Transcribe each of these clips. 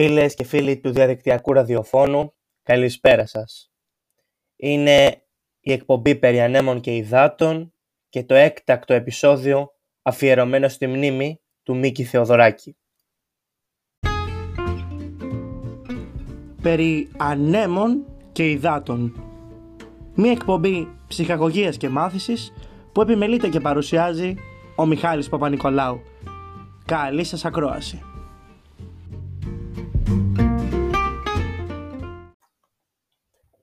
Φίλες και φίλοι του διαδικτυακού ραδιοφώνου, καλησπέρα σας. Είναι η εκπομπή περί ανέμων και υδάτων και το έκτακτο επεισόδιο αφιερωμένο στη μνήμη του Μίκη Θεοδωράκη. Περί ανέμων και υδάτων. Μία εκπομπή ψυχαγωγίας και μάθησης που επιμελείται και παρουσιάζει ο Μιχάλης Παπα-Νικολάου. Καλή σας ακρόαση.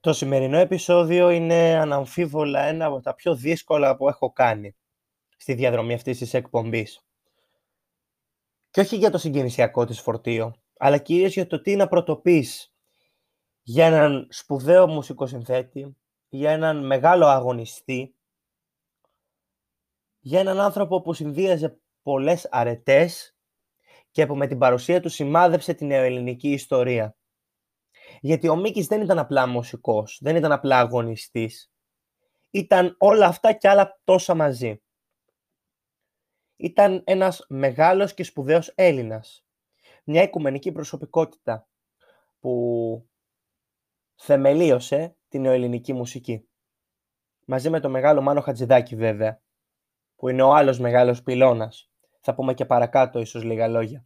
Το σημερινό επεισόδιο είναι αναμφίβολα ένα από τα πιο δύσκολα που έχω κάνει στη διαδρομή αυτής της εκπομπής. Και όχι για το συγκινησιακό της φορτίο, αλλά κυρίως για το τι να πρωτοποιείς για έναν σπουδαίο μουσικοσυνθέτη, για έναν μεγάλο αγωνιστή, για έναν άνθρωπο που συνδύαζε πολλές αρετές και που με την παρουσία του σημάδεψε την νεοελληνική ιστορία. Γιατί ο Μίκης δεν ήταν απλά μουσικός, δεν ήταν απλά αγωνιστής. Ήταν όλα αυτά και άλλα τόσα μαζί. Ήταν ένας μεγάλος και σπουδαίος Έλληνας. Μια οικουμενική προσωπικότητα που θεμελίωσε την νεοελληνική μουσική. Μαζί με το μεγάλο Μάνο Χατζηδάκη βέβαια, που είναι ο άλλος μεγάλος πυλώνας. Θα πούμε και παρακάτω ίσως λίγα λόγια.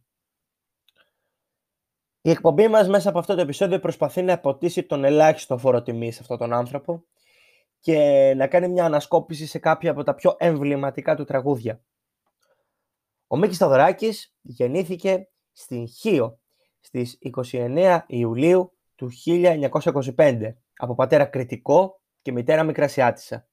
Η εκπομπή μας μέσα από αυτό το επεισόδιο προσπαθεί να αποτίσει τον ελάχιστο φόρο τιμής σε αυτόν τον άνθρωπο και να κάνει μια ανασκόπηση σε κάποια από τα πιο εμβληματικά του τραγούδια. Ο Μίκης Σταδωράκης γεννήθηκε στην Χίο στις 29 Ιουλίου του 1925 από πατέρα κριτικό και μητέρα Μικρασιάτισσα.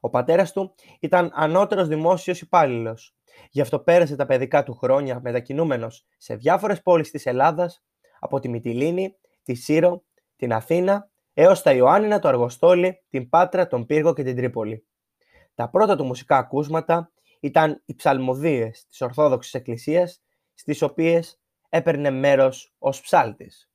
Ο πατέρας του ήταν ανώτερος δημόσιος υπάλληλος. Γι' αυτό πέρασε τα παιδικά του χρόνια μετακινούμενος σε διάφορες πόλεις της Ελλάδας από τη Μυτιλίνη, τη Σύρο, την Αθήνα, έως τα Ιωάννινα, το Αργοστόλι, την Πάτρα, τον Πύργο και την Τρίπολη. Τα πρώτα του μουσικά ακούσματα ήταν οι ψαλμοδίες της Ορθόδοξης Εκκλησίας, στις οποίες έπαιρνε μέρος ως ψάλτης.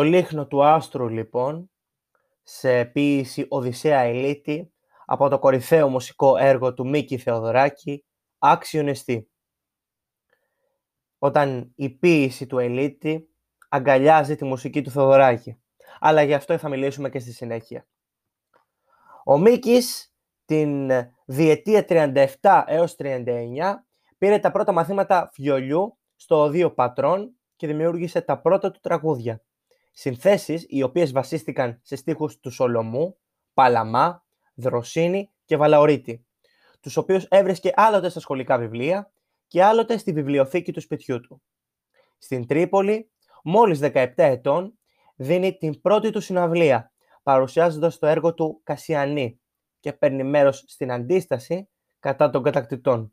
Το λίχνο του άστρου, λοιπόν, σε ποίηση Οδυσσέα Ελίτη, από το κορυφαίο μουσικό έργο του Μίκη Θεοδωράκη, άξιον εστί. Όταν η ποίηση του Ελίτη αγκαλιάζει τη μουσική του Θεοδωράκη. Αλλά γι' αυτό θα μιλήσουμε και στη συνέχεια. Ο Μίκης την διετία 37 έως 39 πήρε τα πρώτα μαθήματα βιολιού στο Οδείο Πατρών και δημιούργησε τα πρώτα του τραγούδια. Συνθέσεις οι οποίες βασίστηκαν σε στίχους του Σολομού, Παλαμά, Δροσίνη και Βαλαωρίτη, τους οποίους έβρισκε άλλοτε στα σχολικά βιβλία και άλλοτε στη βιβλιοθήκη του σπιτιού του. Στην Τρίπολη, μόλις 17 ετών, δίνει την πρώτη του συναυλία, παρουσιάζοντας το έργο του Κασιανή και παίρνει μέρος στην αντίσταση κατά των κατακτητών.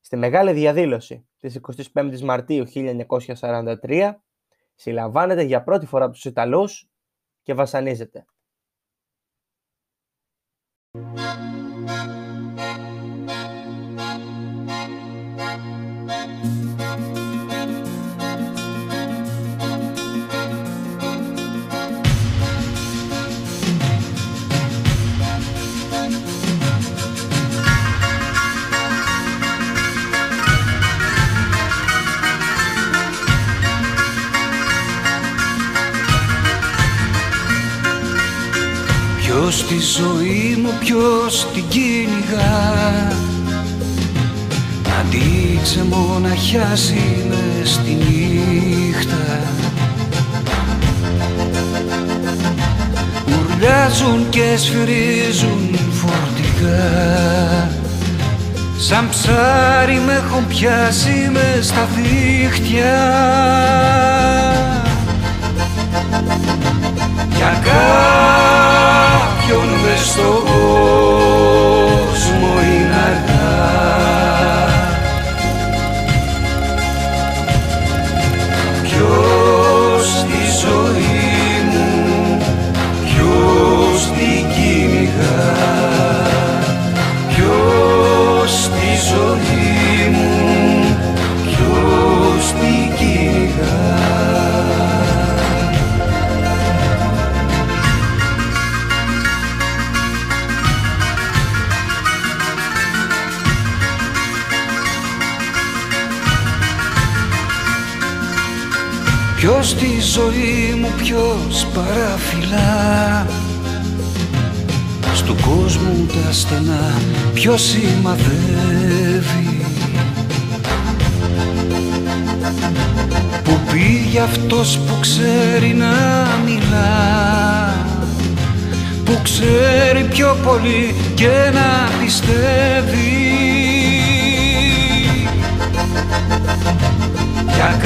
Στη μεγάλη διαδήλωση της 25ης Μαρτίου 1943 συλλαμβάνεται για πρώτη φορά από τους Ιταλούς και βασανίζεται. Ποιος τη ζωή μου, ποιος την κυνηγά. Αντίξε μοναχιάζει μες στη νύχτα. Ουρλιάζουν και σφυρίζουν φορτικά Σαν ψάρι με έχουν πιάσει μες στα δίχτυα. Για κάποιον μες στον κόσμο είναι Ποιος τη ζωή μου ποιος παραφυλά. Στου κόσμου τα στενά ποιος σημαδεύει. Που πήγε αυτός που ξέρει να μιλά. Που ξέρει πιο πολύ και να πιστεύει. Για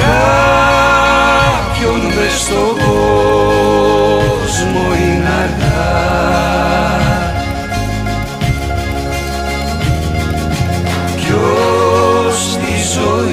κάποιον μες στον κόσμο είναι αργά. Ποιος τη ζωή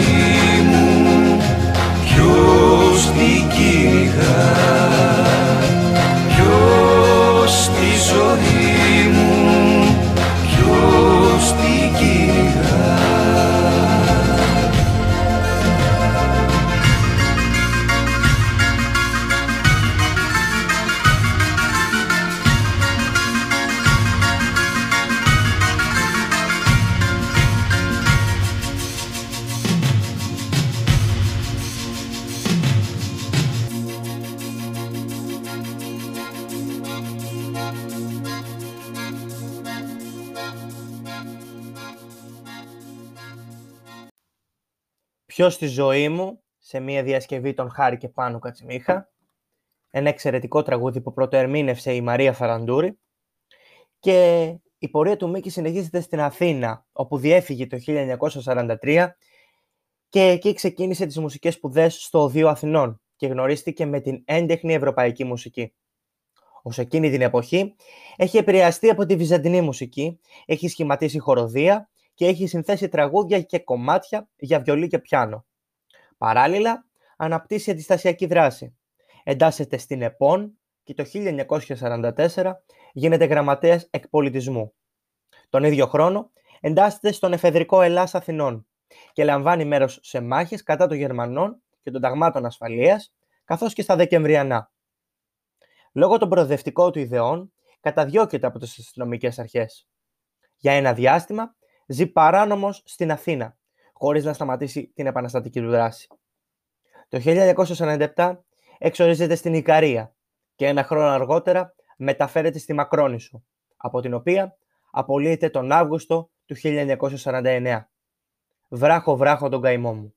Ποιος στη ζωή μου, σε μια διασκευή των Χάρη και Πάνου Κατσιμίχα, ένα εξαιρετικό τραγούδι που πρωτοερμήνευσε η Μαρία Φαραντούρη και η πορεία του Μίκη συνεχίζεται στην Αθήνα, όπου διέφυγε το 1943 και εκεί ξεκίνησε τις μουσικές σπουδές στο Οδείο Αθηνών και γνωρίστηκε με την έντεχνη ευρωπαϊκή μουσική. Ως εκείνη την εποχή έχει επηρεαστεί από τη βυζαντινή μουσική, έχει σχηματίσει χοροδία και έχει συνθέσει τραγούδια και κομμάτια για βιολί και πιάνο. Παράλληλα, αναπτύσσει αντιστασιακή δράση. Εντάσσεται στην ΕΠΟΝ και το 1944 γίνεται γραμματέας εκπολιτισμού. Τον ίδιο χρόνο εντάσσεται στον εφεδρικό Ελλάς Αθηνών και λαμβάνει μέρος σε μάχες κατά των Γερμανών και των ταγμάτων ασφαλείας, καθώς και στα Δεκεμβριανά. Λόγω των προοδευτικών του ιδεών, καταδιώκεται από τις αστυνομικές αρχές. Για ένα διάστημα ζει παράνομος στην Αθήνα, χωρίς να σταματήσει την επαναστατική του δράση. Το 1947 εξορίζεται στην Ικαρία και ένα χρόνο αργότερα μεταφέρεται στη Μακρόνησο, από την οποία απολύεται τον Αύγουστο του 1949. Βράχο βράχο τον καημό μου.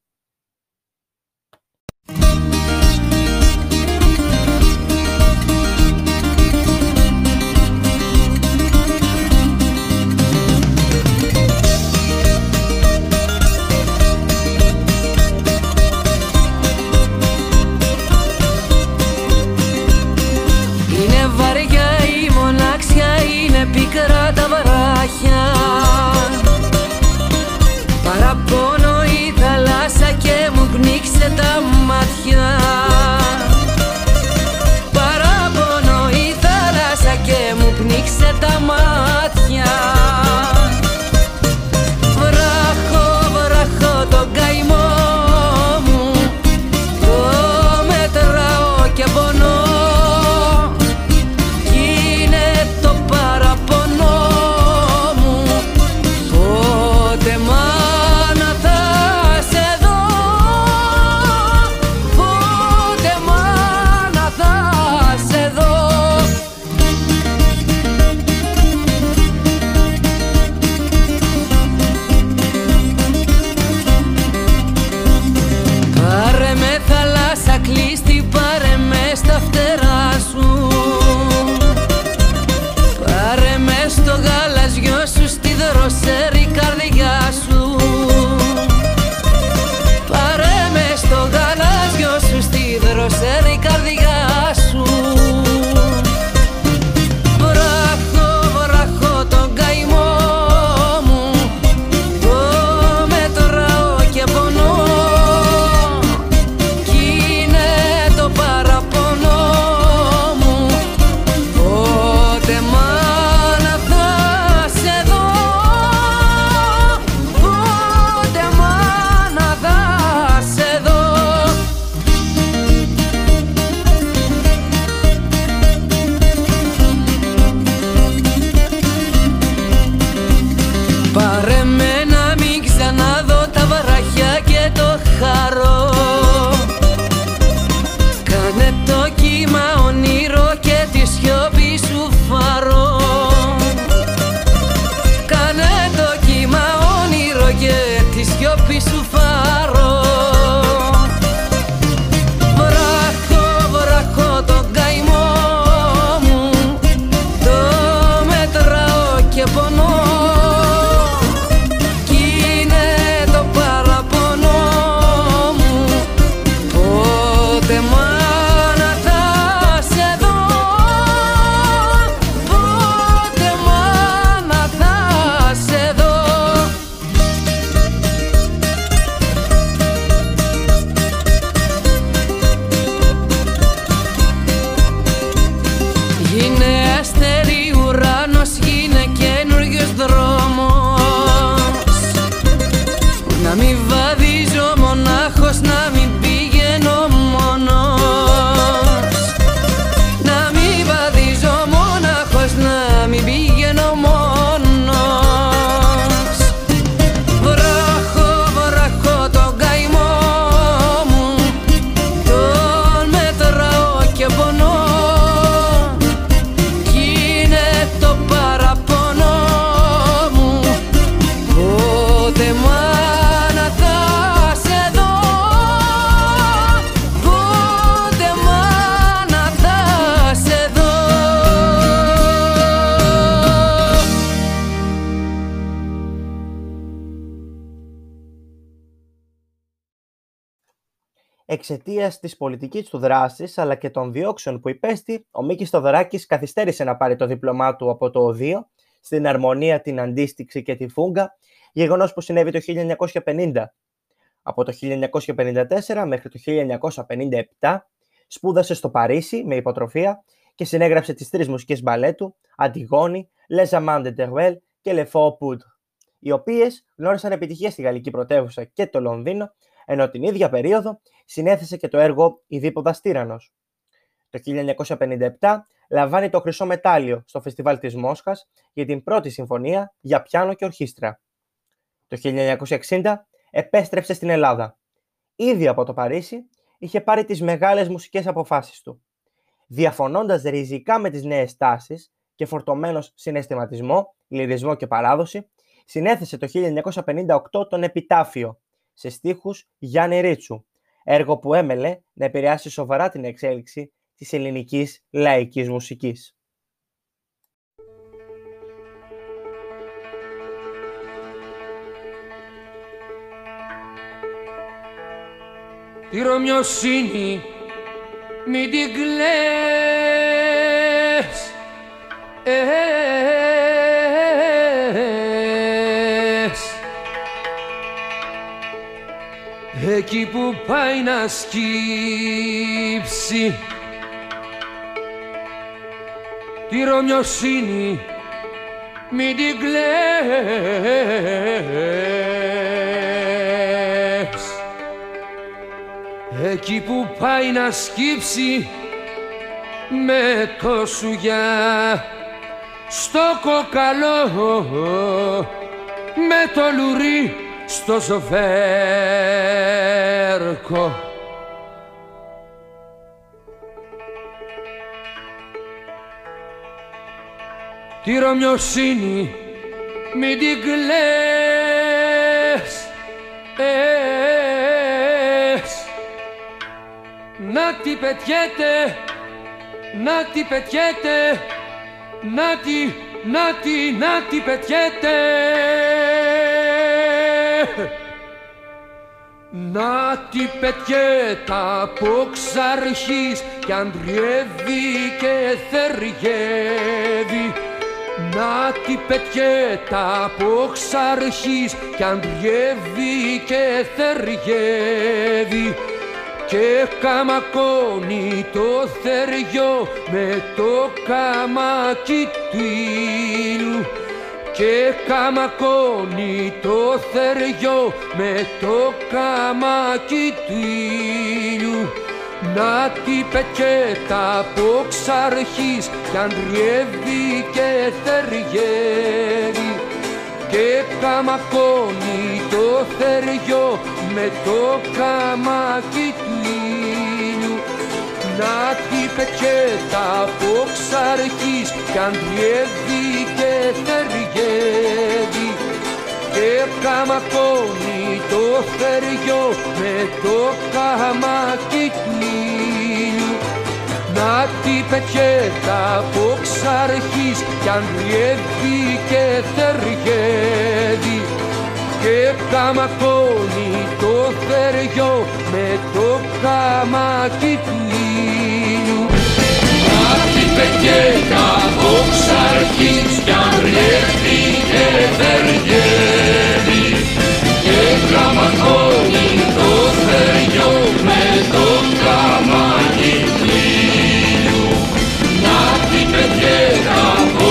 Της πολιτικής του δράσης αλλά και των διώξεων που υπέστη, ο Μίκης Στοδωράκης καθυστέρησε να πάρει το δίπλωμά του από το ΟΔΙΟ στην αρμονία, την αντίστοιξη και τη φούγκα, γεγονός που συνέβη το 1950. Από το 1954 μέχρι το 1957 σπούδασε στο Παρίσι με υποτροφία και συνέγραψε τις τρεις μουσικές μπαλέτου Αντιγόνη, Les Amants de Teruel και Le Faux Poudre, οι οποίες γνώρισαν επιτυχία στη γαλλική πρωτεύουσα και το Λονδίνο, ενώ την ίδια περίοδο συνέθεσε και το έργο «Η Δίποδας Τύρανος». Το 1957 λαμβάνει το χρυσό μετάλλιο στο φεστιβάλ της Μόσχας για την πρώτη συμφωνία για πιάνο και ορχήστρα. Το 1960 επέστρεψε στην Ελλάδα. Ήδη από το Παρίσι είχε πάρει τις μεγάλες μουσικές αποφάσεις του. Διαφωνώντας ριζικά με τις νέες τάσεις και φορτωμένος συναισθηματισμό, λυρισμό και παράδοση, συνέθεσε το 1958 τον Επιτάφιο σε στίχους Γιάννη Ρίτσου, έργο που έμελε να επηρεάσει σοβαρά την εξέλιξη της ελληνικής λαϊκής μουσικής. Τη Ρωμιοσύνη μην την κλαις Εκεί που πάει να σκύψει. Τη Ρωμιοσύνη μην την κλαις Εκεί που πάει να σκύψει με το σουγιά στο κοκαλό με το λουρί στο ζωφέρκο Τη Ρωμιοσύνη μην την κλαις Να τη πετιέται, να τη πετιέται Να τη, να τη, να τη πετιέται να τη πετιέται από ξαρχής κι αντριεύει και θεριεύει. Να τη πετιέται από ξαρχής κι αντριεύει και θεριεύει. Και καμακώνει το θεριό με το καμάκι του ήλου και καμακώνει το θεριό με το καμάκι του ήλιου. Να τη πετιέτα από ξαρχής κι αντριεύει και θεριεύει. Και καμακώνει το θεριό με το καμάκι του ήλιου. Να τη πετιέτα από ξαρχής κι αντριεύει και θεριεύει και καμακώνει το θεριό με το καμάκι του ήλιου να τη πετιέτα από ξαρχής κι αντριεύει και θεριεύει και καμακώνει το θεριό με το καμάκι του ήλιου Να τη πετιέτα από ξαρχής κι αντριεύει και θεριεύει και καμακώνει το θεριό με το καμάκι του ήλιου Να τη πετιέτα από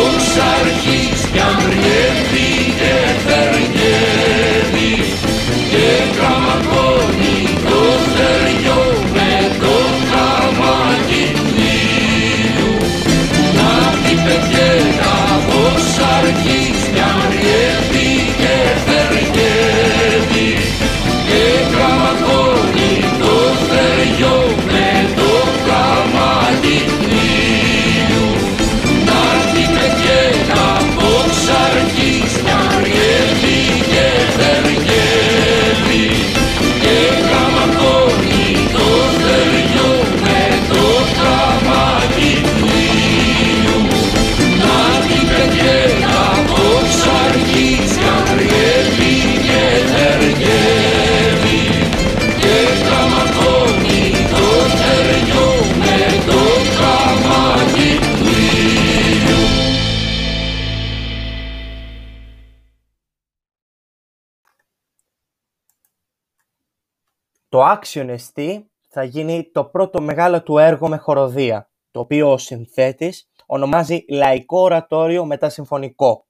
Το Action ST θα γίνει το πρώτο μεγάλο του έργο με χοροδία, το οποίο ο συνθέτης ονομάζει λαϊκό ορατόριο μετασυμφωνικό.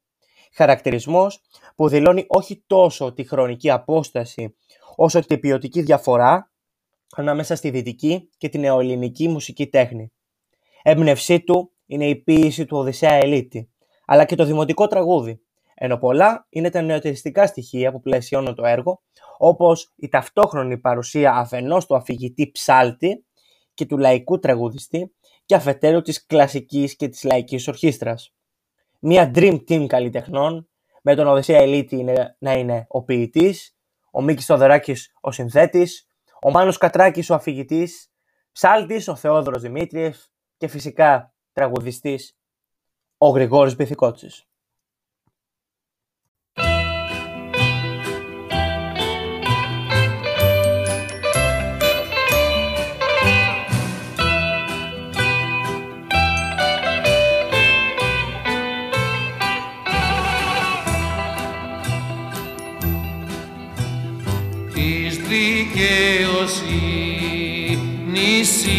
Χαρακτηρισμός που δηλώνει όχι τόσο τη χρονική απόσταση, όσο τη ποιοτική διαφορά ανάμεσα στη δυτική και την νεοελληνική μουσική τέχνη. Έμπνευσή του είναι η ποίηση του Οδυσσέα Ελίτη, αλλά και το δημοτικό τραγούδι, ενώ πολλά είναι τα νεοτεριστικά στοιχεία που πλαισιώνουν το έργο, όπως η ταυτόχρονη παρουσία αφενός του αφηγητή ψάλτη και του λαϊκού τραγουδιστή και αφετέρου της κλασικής και της λαϊκής ορχήστρας. Μια dream team καλλιτεχνών, με τον Οδυσσέα Ελίτη να είναι ο ποιητής, ο Μίκης Θοδωράκης ο συνθέτης, ο Μάνος Κατράκης ο αφηγητής, ψάλτης ο Θεόδωρος Δημήτριεφ και φυσικά τραγουδιστής ο Γρηγόρης ni si.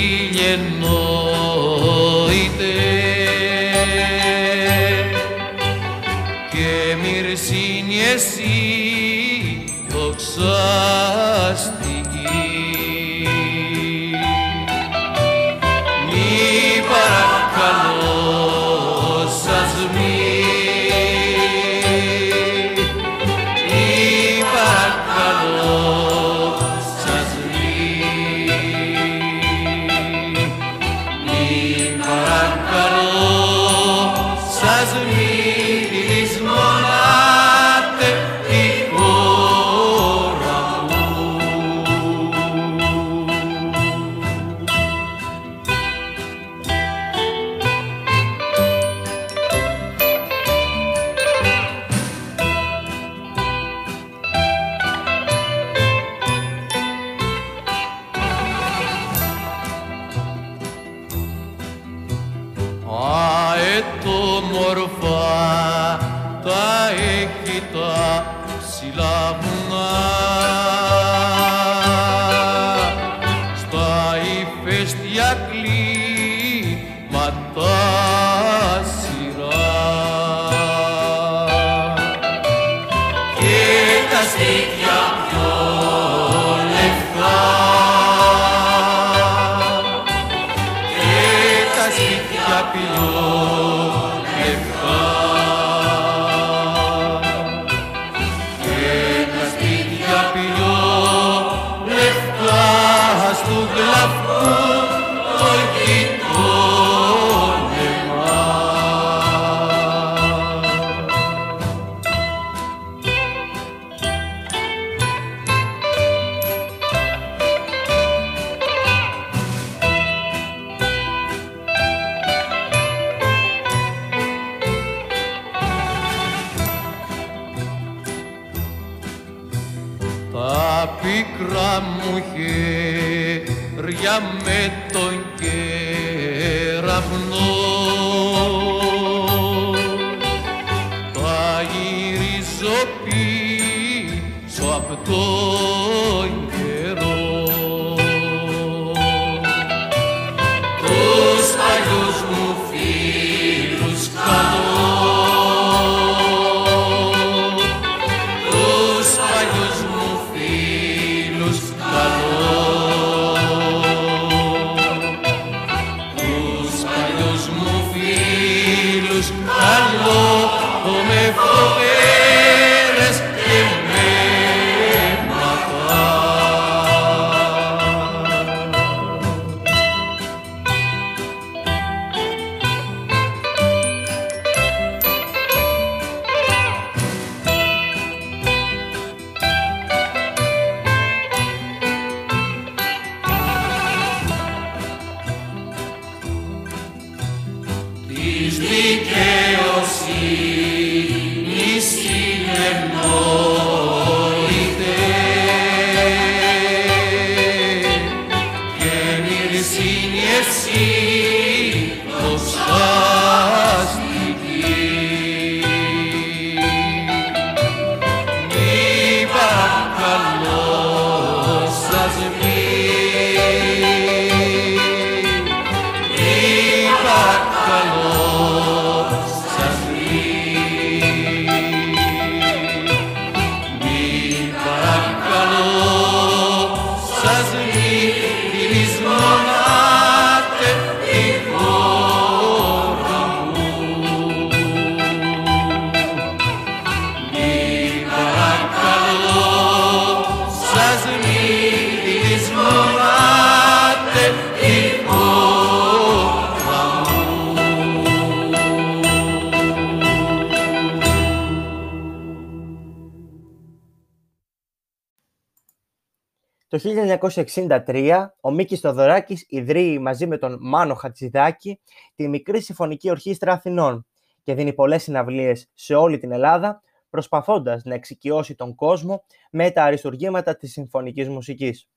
1963 ο Μίκης Θοδωράκης ιδρύει μαζί με τον Μάνο Χατζηδάκη τη Μικρή Συμφωνική Ορχήστρα Αθηνών και δίνει πολλές συναυλίες σε όλη την Ελλάδα προσπαθώντας να εξοικειώσει τον κόσμο με τα αριστουργήματα της συμφωνικής μουσικής.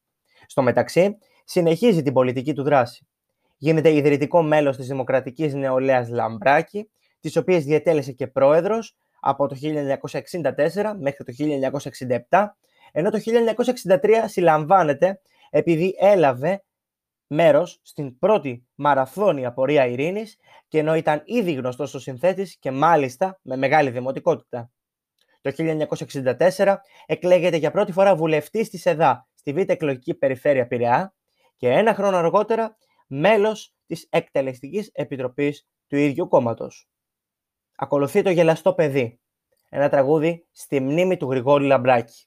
Στο μεταξύ, συνεχίζει την πολιτική του δράση. Γίνεται ιδρυτικό μέλος της Δημοκρατικής Νεολαίας Λαμπράκη, της οποίας διατέλεσε και πρόεδρος από το 1964 μέχρι το 1967 ενώ το 1963 συλλαμβάνεται επειδή έλαβε μέρος στην πρώτη μαραθώνια πορεία ειρήνης και ενώ ήταν ήδη γνωστός ο συνθέτης και μάλιστα με μεγάλη δημοτικότητα. Το 1964 εκλέγεται για πρώτη φορά βουλευτής της ΕΔΑ στη Β' εκλογική περιφέρεια Πειραιά και ένα χρόνο αργότερα μέλος της Εκτελεστικής Επιτροπής του ίδιου κόμματος. Ακολουθεί το «Γελαστό παιδί», ένα τραγούδι στη μνήμη του Γρηγόρη Λαμπράκη.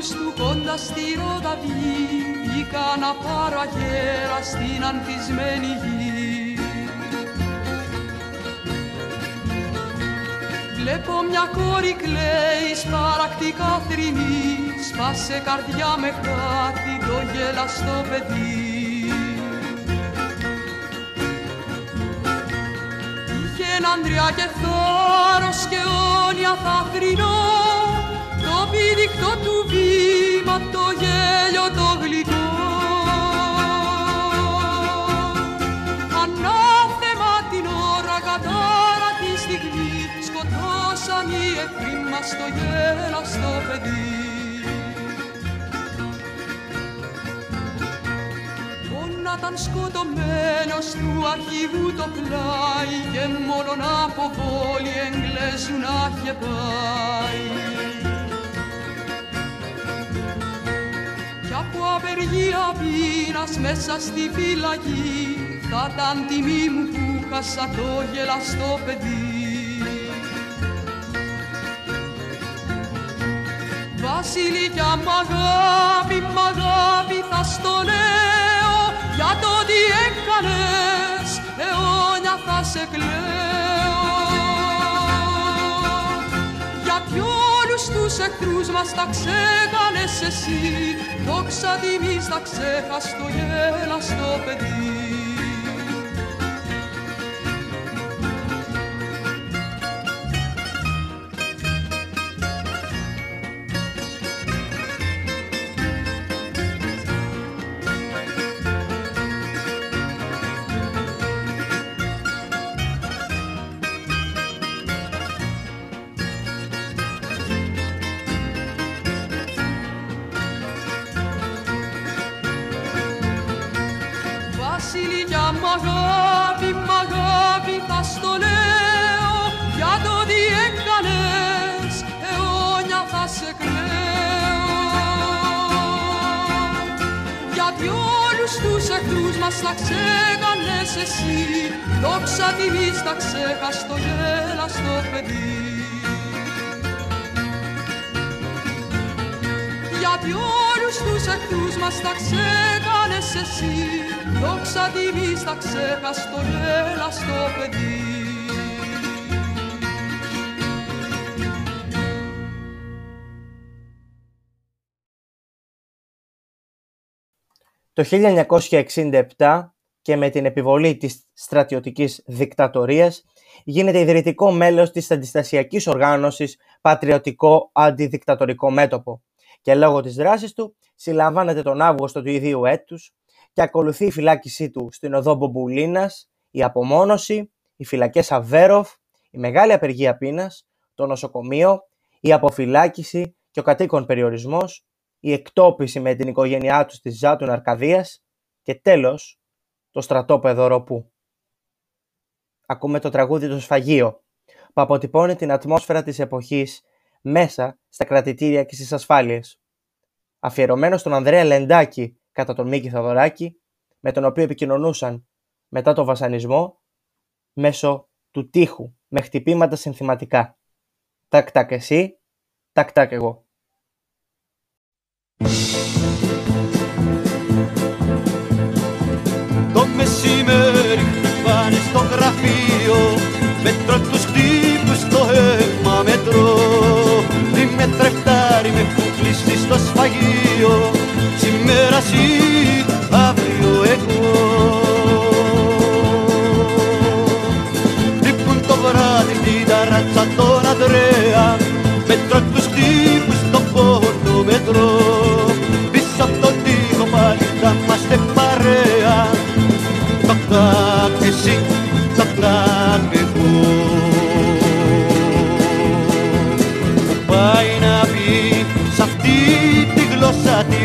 Αυγούστου κοντά στη Ροδαβή Βγήκα να πάρω αγέρα στην ανθισμένη γη. Βλέπω μια κόρη κλαίει σπαρακτικά θρηνή Σπάσε καρδιά με χάτι το γελαστό παιδί. Είχε έναν και θάρρος και όνια θα θρηνώ το πηδηκτό του βήμα, το γέλιο το γλυκό. Ανάθεμα την ώρα, κατάρα τη στιγμή, σκοτώσαν οι εχθροί μας το γέλαστο παιδί. ήταν σκοτωμένος του αρχηγού το πλάι και μόνον από πόλη Εγγλέζου να είχε πάει. Απεργία πείνας μέσα στη φυλακή. Θα ήταν τιμή μου που χάσα το γελαστό παιδί. Βασιλικιά μ' αγάπη, μ' αγάπη θα στο λέω. Για το τι έκανες αιώνια θα σε κλαίω εχθρούς μας τα ξέκανες εσύ δόξα τιμής θα ξέχαστο γέλαστο παιδί. Τα ξέγανες εσύ. Δόξα τιμής τα ξέχαστο γέλαστο παιδί. Γιατί όλους τους εχθρούς μας τα ξέγανες εσύ. Δόξα τιμής τα ξέχαστο γέλαστο παιδί Το 1967 και με την επιβολή της στρατιωτικής δικτατορίας γίνεται ιδρυτικό μέλος της αντιστασιακής οργάνωσης Πατριωτικό Αντιδικτατορικό Μέτωπο και λόγω της δράσης του συλλαμβάνεται τον Αύγουστο του ιδίου έτους και ακολουθεί η φυλάκισή του στην οδό Μπομπουλίνας, η απομόνωση, οι φυλακές Αβέροφ, η μεγάλη απεργία πείνας, το νοσοκομείο, η αποφυλάκηση και ο κατοίκον περιορισμός, η εκτόπιση με την οικογένειά τους στη Ζάτουν Αρκαδίας Και τέλος, το στρατόπεδο ροπού. Ακούμε το τραγούδι «Το σφαγείο» που αποτυπώνει την ατμόσφαιρα της εποχής μέσα στα κρατητήρια και στις ασφάλειες. Αφιερωμένο στον Ανδρέα Λεντάκη κατά τον Μίκη Θαδωράκη, με τον οποίο επικοινωνούσαν μετά το βασανισμό μέσω του τείχου με χτυπήματα συνθηματικά. Τακ τακ εσύ, τακ τακ εγώ. Το μεσημέρι πάνε στο γραφείο Μέτρο τους χτύπους στο αίμα μετρώ. Τι με τρεφτάρει με έχουν κλείσει στο σφαγείο Σήμερα εσύ, τακ τακ εγώ Που πάει να πει σ' αυτή τη γλώσσα τη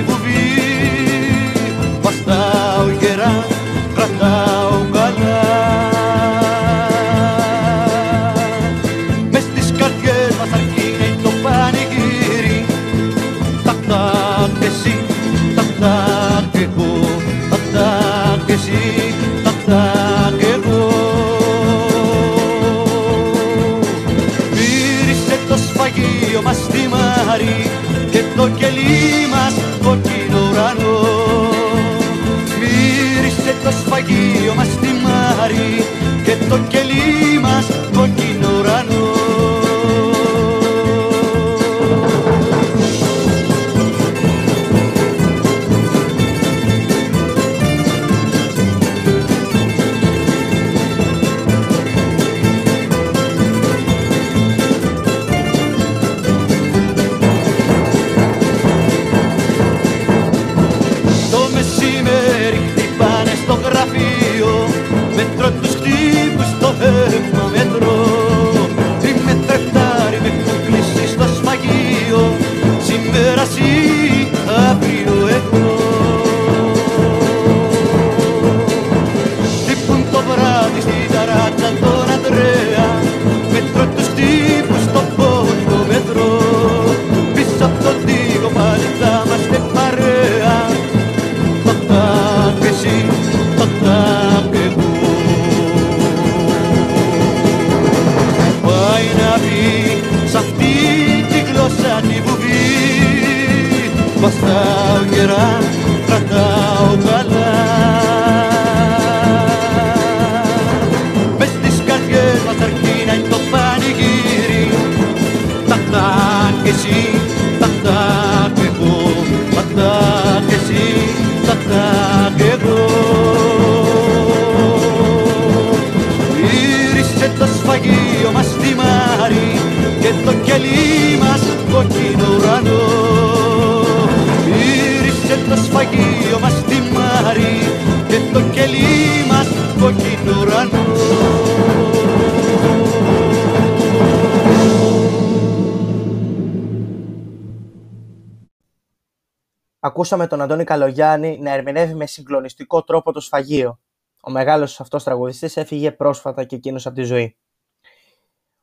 Ακούσαμε τον Αντώνη Καλογιάννη να ερμηνεύει με συγκλονιστικό τρόπο το σφαγείο. Ο μεγάλος αυτός τραγουδιστής έφυγε πρόσφατα και εκείνος από τη ζωή.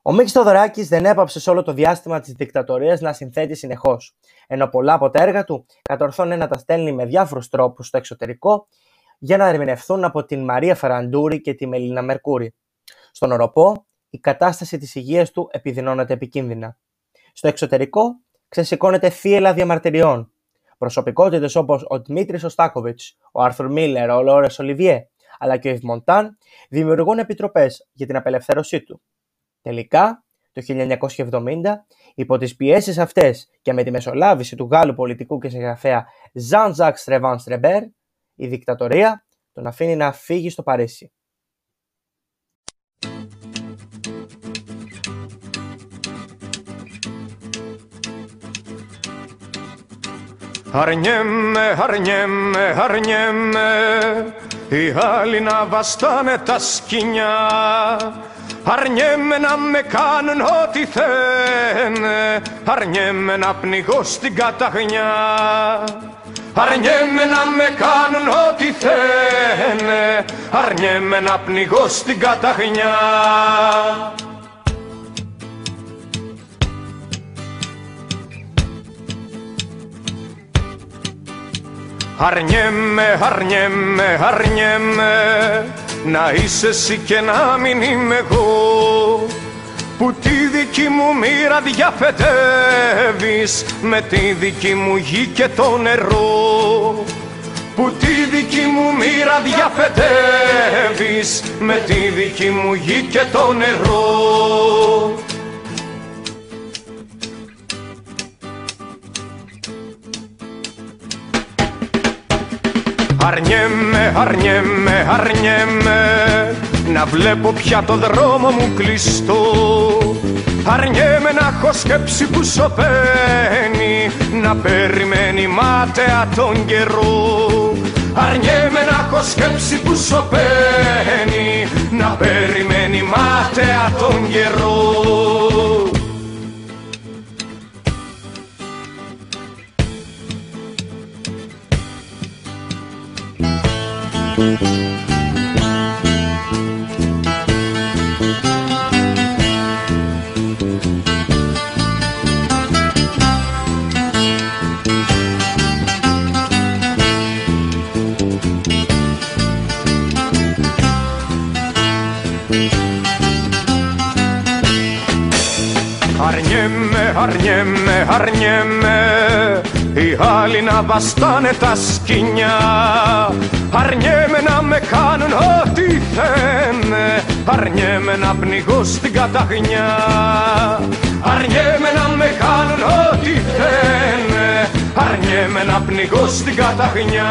Ο Μίκης Θοδωράκης δεν έπαψε σε όλο το διάστημα της δικτατορίας να συνθέτει συνεχώς, ενώ πολλά από τα έργα του κατορθώνει να τα στέλνει με διάφορους τρόπους στο εξωτερικό για να ερμηνευθούν από την Μαρία Φαραντούρη και τη Μελίνα Μερκούρη. Στον οροπό, η κατάσταση της υγείας του επιδεινώνεται επικίνδυνα. Στο εξωτερικό, ξεσηκώνεται θύελα διαμαρτυριών. Προσωπικότητες όπως ο Δημήτρης Οστάκοβιτς, ο Άρθουρ Μίλλερ, ο Λόρες Ολιβιέ, αλλά και ο Ιβ Μοντάν δημιουργούν επιτροπές για την απελευθέρωσή του. Τελικά, το 1970, υπό τις πιέσεις αυτές και με τη μεσολάβηση του Γάλλου πολιτικού και συγγραφέα Jean-Jacques Στρεβάν Στρεμπέρ, η δικτατορία τον αφήνει να φύγει στο Παρίσι. Αρνιέμαι, αρνιέμαι, αρνιέμαι. Οι άλλοι να βαστάνε τα σκοινιά. Αρνιέμαι να με κάνουν ό,τι θένε. Αρνιέμαι να πνιγώ στην καταγνιά Αρνιέμαι να με κάνουν ό,τι θένε. Αρνιέμαι να πνιγώ στην καταχνιά Αρνιέμαι, αρνιέμαι, αρνιέμαι Να είσαι εσύ και να μην είμαι εγώ. Που τη δική μου μοίρα διαφετεύεις με τη δική μου γη και το νερό. Που τη δική μου μοίρα διαφετεύεις με τη δική μου γη και το νερό Αρνιέμαι, αρνιέμαι, αρνιέμαι να βλέπω πια το δρόμο μου κλειστό. Αρνιέμαι να έχω σκέψη που σωπαίνει να περιμένει μάταια τον καιρό. Αρνιέμαι να έχω σκέψη που σωπαίνει να περιμένει μάταια τον καιρό Αρνιέμαι, αρνιέμαι, αρνιέμαι οι άλλοι να βαστάνε τα σκηνιά Αρνιέμαι να με κάνουν ό,τι θένε Αρνιέμαι να πνιγώ στην καταγνιά Αρνιέμαι να με κάνουν ό,τι θένε Αρνιέμαι να πνιγώ στην καταγνιά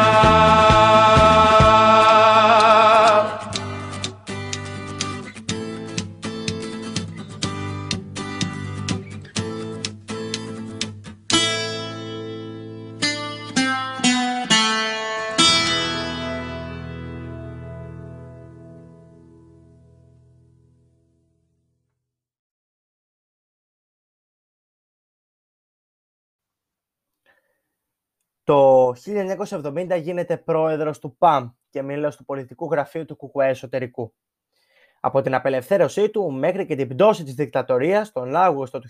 Το 1970 γίνεται πρόεδρος του ΠΑΜ και μέλος του πολιτικού γραφείου του ΚΚΕ εσωτερικού. Από την απελευθέρωσή του μέχρι και την πτώση της δικτατορίας τον Αύγουστο του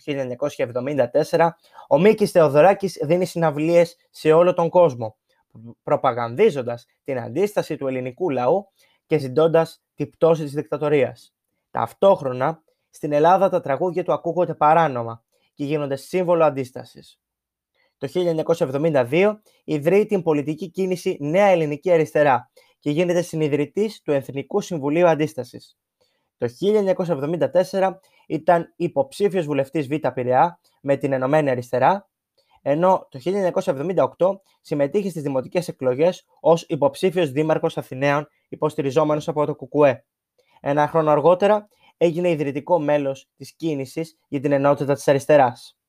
1974, ο Μίκης Θεοδωράκης δίνει συναυλίες σε όλο τον κόσμο, προπαγανδίζοντας την αντίσταση του ελληνικού λαού και ζητώντας την πτώση της δικτατορίας. Ταυτόχρονα, στην Ελλάδα τα τραγούδια του ακούγονται παράνομα και γίνονται σύμβολο αντίστασης το 1972 ιδρύει την πολιτική κίνηση Νέα Ελληνική Αριστερά και γίνεται συνειδητής του Εθνικού Συμβουλίου Αντίστασης. Το 1974 ήταν υποψήφιος βουλευτής Β' Πειραιά με την Ενωμένη Αριστερά, ενώ το 1978 συμμετείχε στις δημοτικές εκλογές ως υποψήφιος δήμαρχος Αθηναίων υποστηριζόμενος από το ΚΚΕ. Ένα χρόνο αργότερα έγινε ιδρυτικό μέλος της κίνησης για την ενότητα της αριστεράς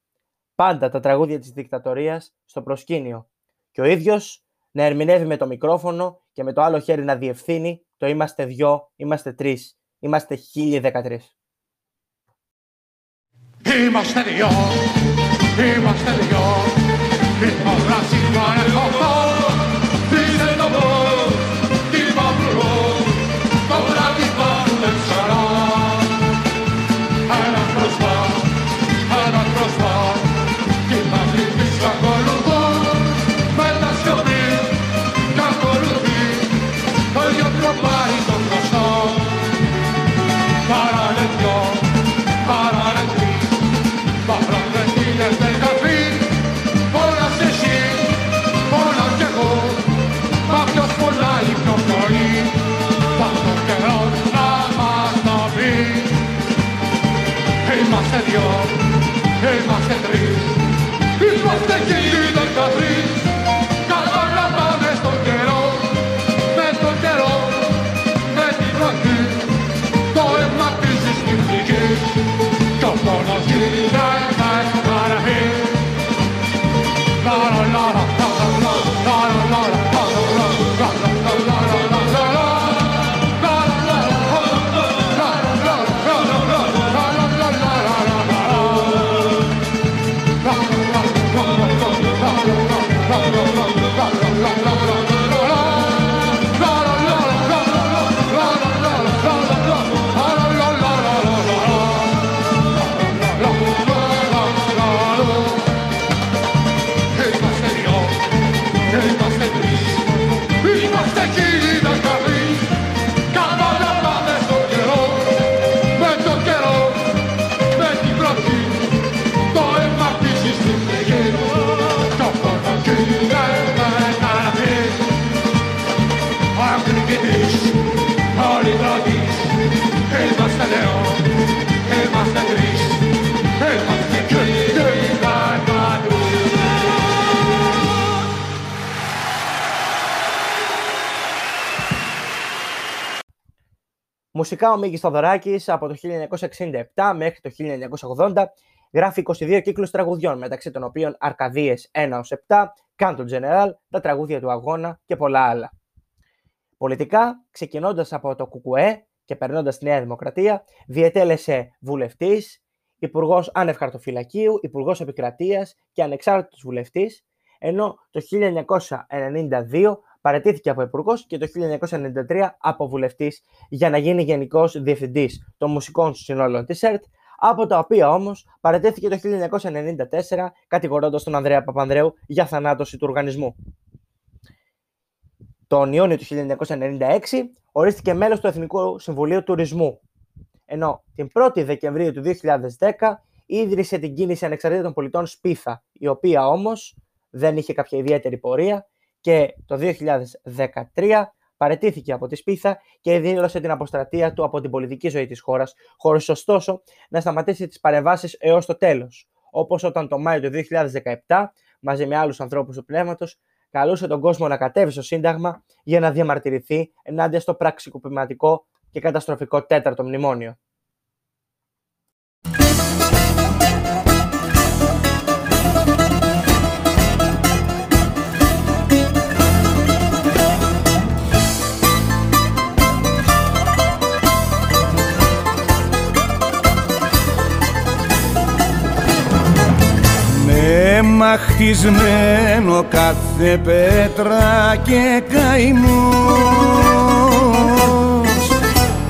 πάντα τα τραγούδια της δικτατορίας στο προσκήνιο και ο ίδιος να ερμηνεύει με το μικρόφωνο και με το άλλο χέρι να διευθύνει το «Είμαστε δυο, είμαστε τρεις, είμαστε χίλιοι δεκατρεις». Είμαστε δυο, είμαστε δυο, δυο, είμαστε τρεις, είμαστε και Μουσικά ο Μίκης Θοδωράκης από το 1967 μέχρι το 1980 γράφει 22 κύκλους τραγουδιών, μεταξύ των οποίων Αρκαδίες 1 7, Κάντο General, τα τραγούδια του Αγώνα και πολλά άλλα. Πολιτικά, ξεκινώντας από το ΚΚΕ και περνώντας στη Νέα Δημοκρατία, διετέλεσε βουλευτής, υπουργός άνευ χαρτοφυλακίου, υπουργός επικρατείας και ανεξάρτητος βουλευτής, ενώ το 1992 παρετήθηκε από υπουργός και το 1993 από βουλευτής για να γίνει γενικός διευθυντής των μουσικών συνόλων της ΕΡΤ, από τα οποία όμως παρετήθηκε το 1994 κατηγορώντας τον Ανδρέα Παπανδρέου για θανάτωση του οργανισμού. Τον Ιούνιο του 1996 ορίστηκε μέλος του Εθνικού Συμβουλίου Τουρισμού, ενώ την 1η Δεκεμβρίου του 2010 ίδρυσε την κίνηση ανεξαρτήτων πολιτών Σπίθα, η οποία όμως δεν είχε κάποια ιδιαίτερη πορεία και το 2013 παρετήθηκε από τη Σπίθα και δήλωσε την αποστρατεία του από την πολιτική ζωή της χώρας, χωρίς ωστόσο να σταματήσει τις παρεμβάσεις έως το τέλος, όπως όταν το Μάιο του 2017, μαζί με άλλους ανθρώπους του πνεύματος, καλούσε τον κόσμο να κατέβει στο Σύνταγμα για να διαμαρτυρηθεί ενάντια στο πραξικοπηματικό και καταστροφικό τέταρτο μνημόνιο. Χτισμένο κάθε πέτρα και καημός.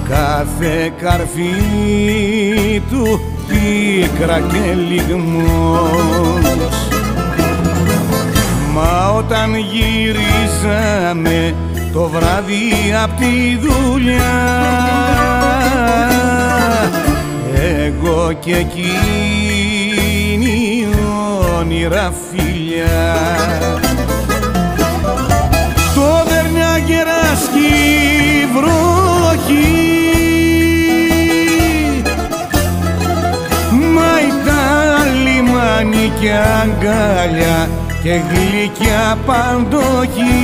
Κάθε καρφί του πίκρα και λιγμός. Μα όταν γυρίζαμε το βράδυ απ' τη δουλειά εγώ και εκείνη όνειρα φιλιά. Το δερνιά γεράσκει βροχή. Μα τα λιμάνι και αγκάλια και γλυκιά παντοχή.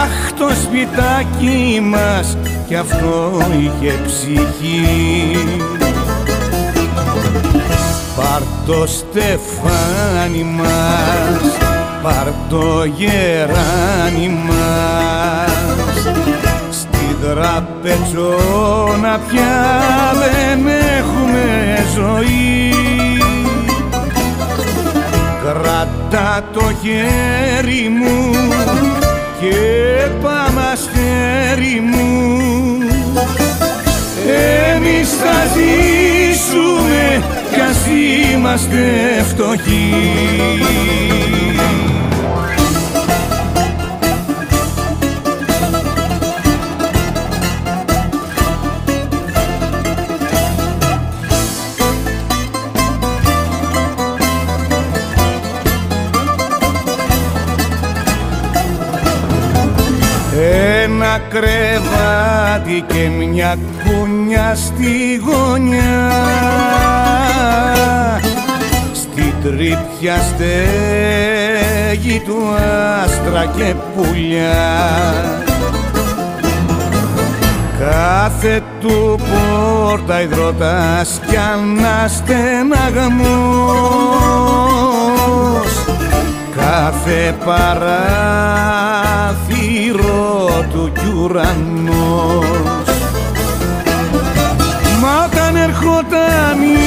Αχ το σπιτάκι μας κι αυτό είχε ψυχή Πάρ' το στεφάνι μας, πάρ' το γεράνι μας. Στη δραπετσόνα πια δεν έχουμε ζωή. Κρατά το χέρι μου και πάμε αστέρι μου. Εμείς θα ζήσουμε κι ας είμαστε φτωχοί. Ένα κρεβάτι και μια κούνια στη γωνιά Στη τρύπια στέγη του άστρα και πουλιά. Κάθε του πόρτα υδρότας κι αναστεναγμός κάθε παράθυρο του κι ουρανός. Μα όταν ερχόταν η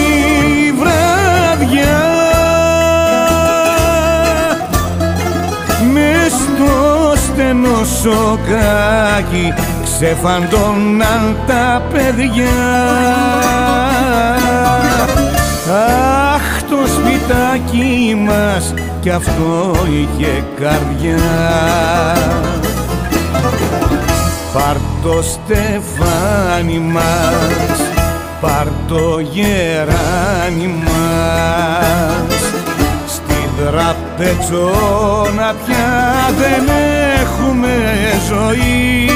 μες στο στενό σοκάκι ξεφαντώναν τα παιδιά. Αχ το σπιτάκι μας κι αυτό είχε καρδιά. Πάρ' το στεφάνι μας, πάρ' το γεράνι μας Στην τραπετσόνα πια δεν έχουμε ζωή.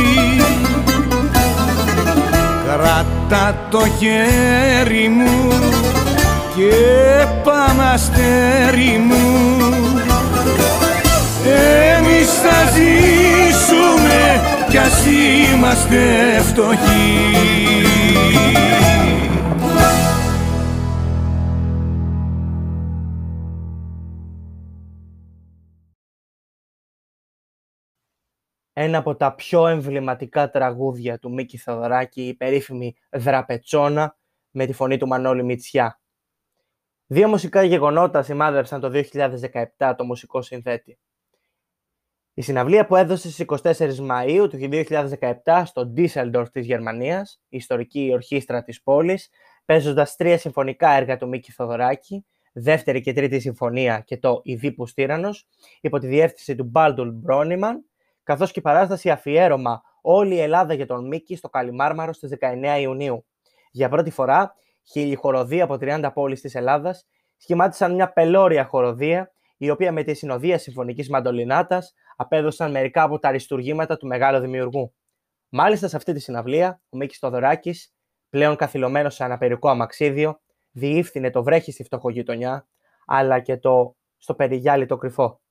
Κράτα το χέρι μου και πάμε αστέρι μου. Εμείς θα ζήσουμε κι ας είμαστε φτωχοί ένα από τα πιο εμβληματικά τραγούδια του Μίκη Θεοδωράκη, η περίφημη Δραπετσόνα, με τη φωνή του Μανώλη Μητσιά. Δύο μουσικά γεγονότα σημάδευσαν το 2017 το μουσικό συνθέτη. Η συναυλία που έδωσε στις 24 Μαΐου του 2017 στο Düsseldorf της Γερμανίας, η ιστορική ορχήστρα της πόλης, παίζοντας τρία συμφωνικά έργα του Μίκη Θοδωράκη, δεύτερη και τρίτη συμφωνία και το «Ιδίπους Τύρανος», υπό τη διεύθυνση του Μπάλτουλ Μπρόνιμαν, καθώς και η παράσταση αφιέρωμα «Όλη η Ελλάδα για τον Μίκη» στο Καλιμάρμαρο στις 19 Ιουνίου. Για πρώτη φορά, χίλιοι χοροδία από 30 πόλεις της Ελλάδας σχημάτισαν μια πελώρια χοροδία, η οποία με τη συνοδεία συμφωνικής μαντολινάτας απέδωσαν μερικά από τα αριστουργήματα του μεγάλου δημιουργού. Μάλιστα σε αυτή τη συναυλία, ο Μίκης Θοδωράκης, πλέον καθυλωμένος σε αναπερικό αμαξίδιο, διήφθηνε το βρέχει στη φτωχογειτονιά, αλλά και το στο περιγιάλι το κρυφό.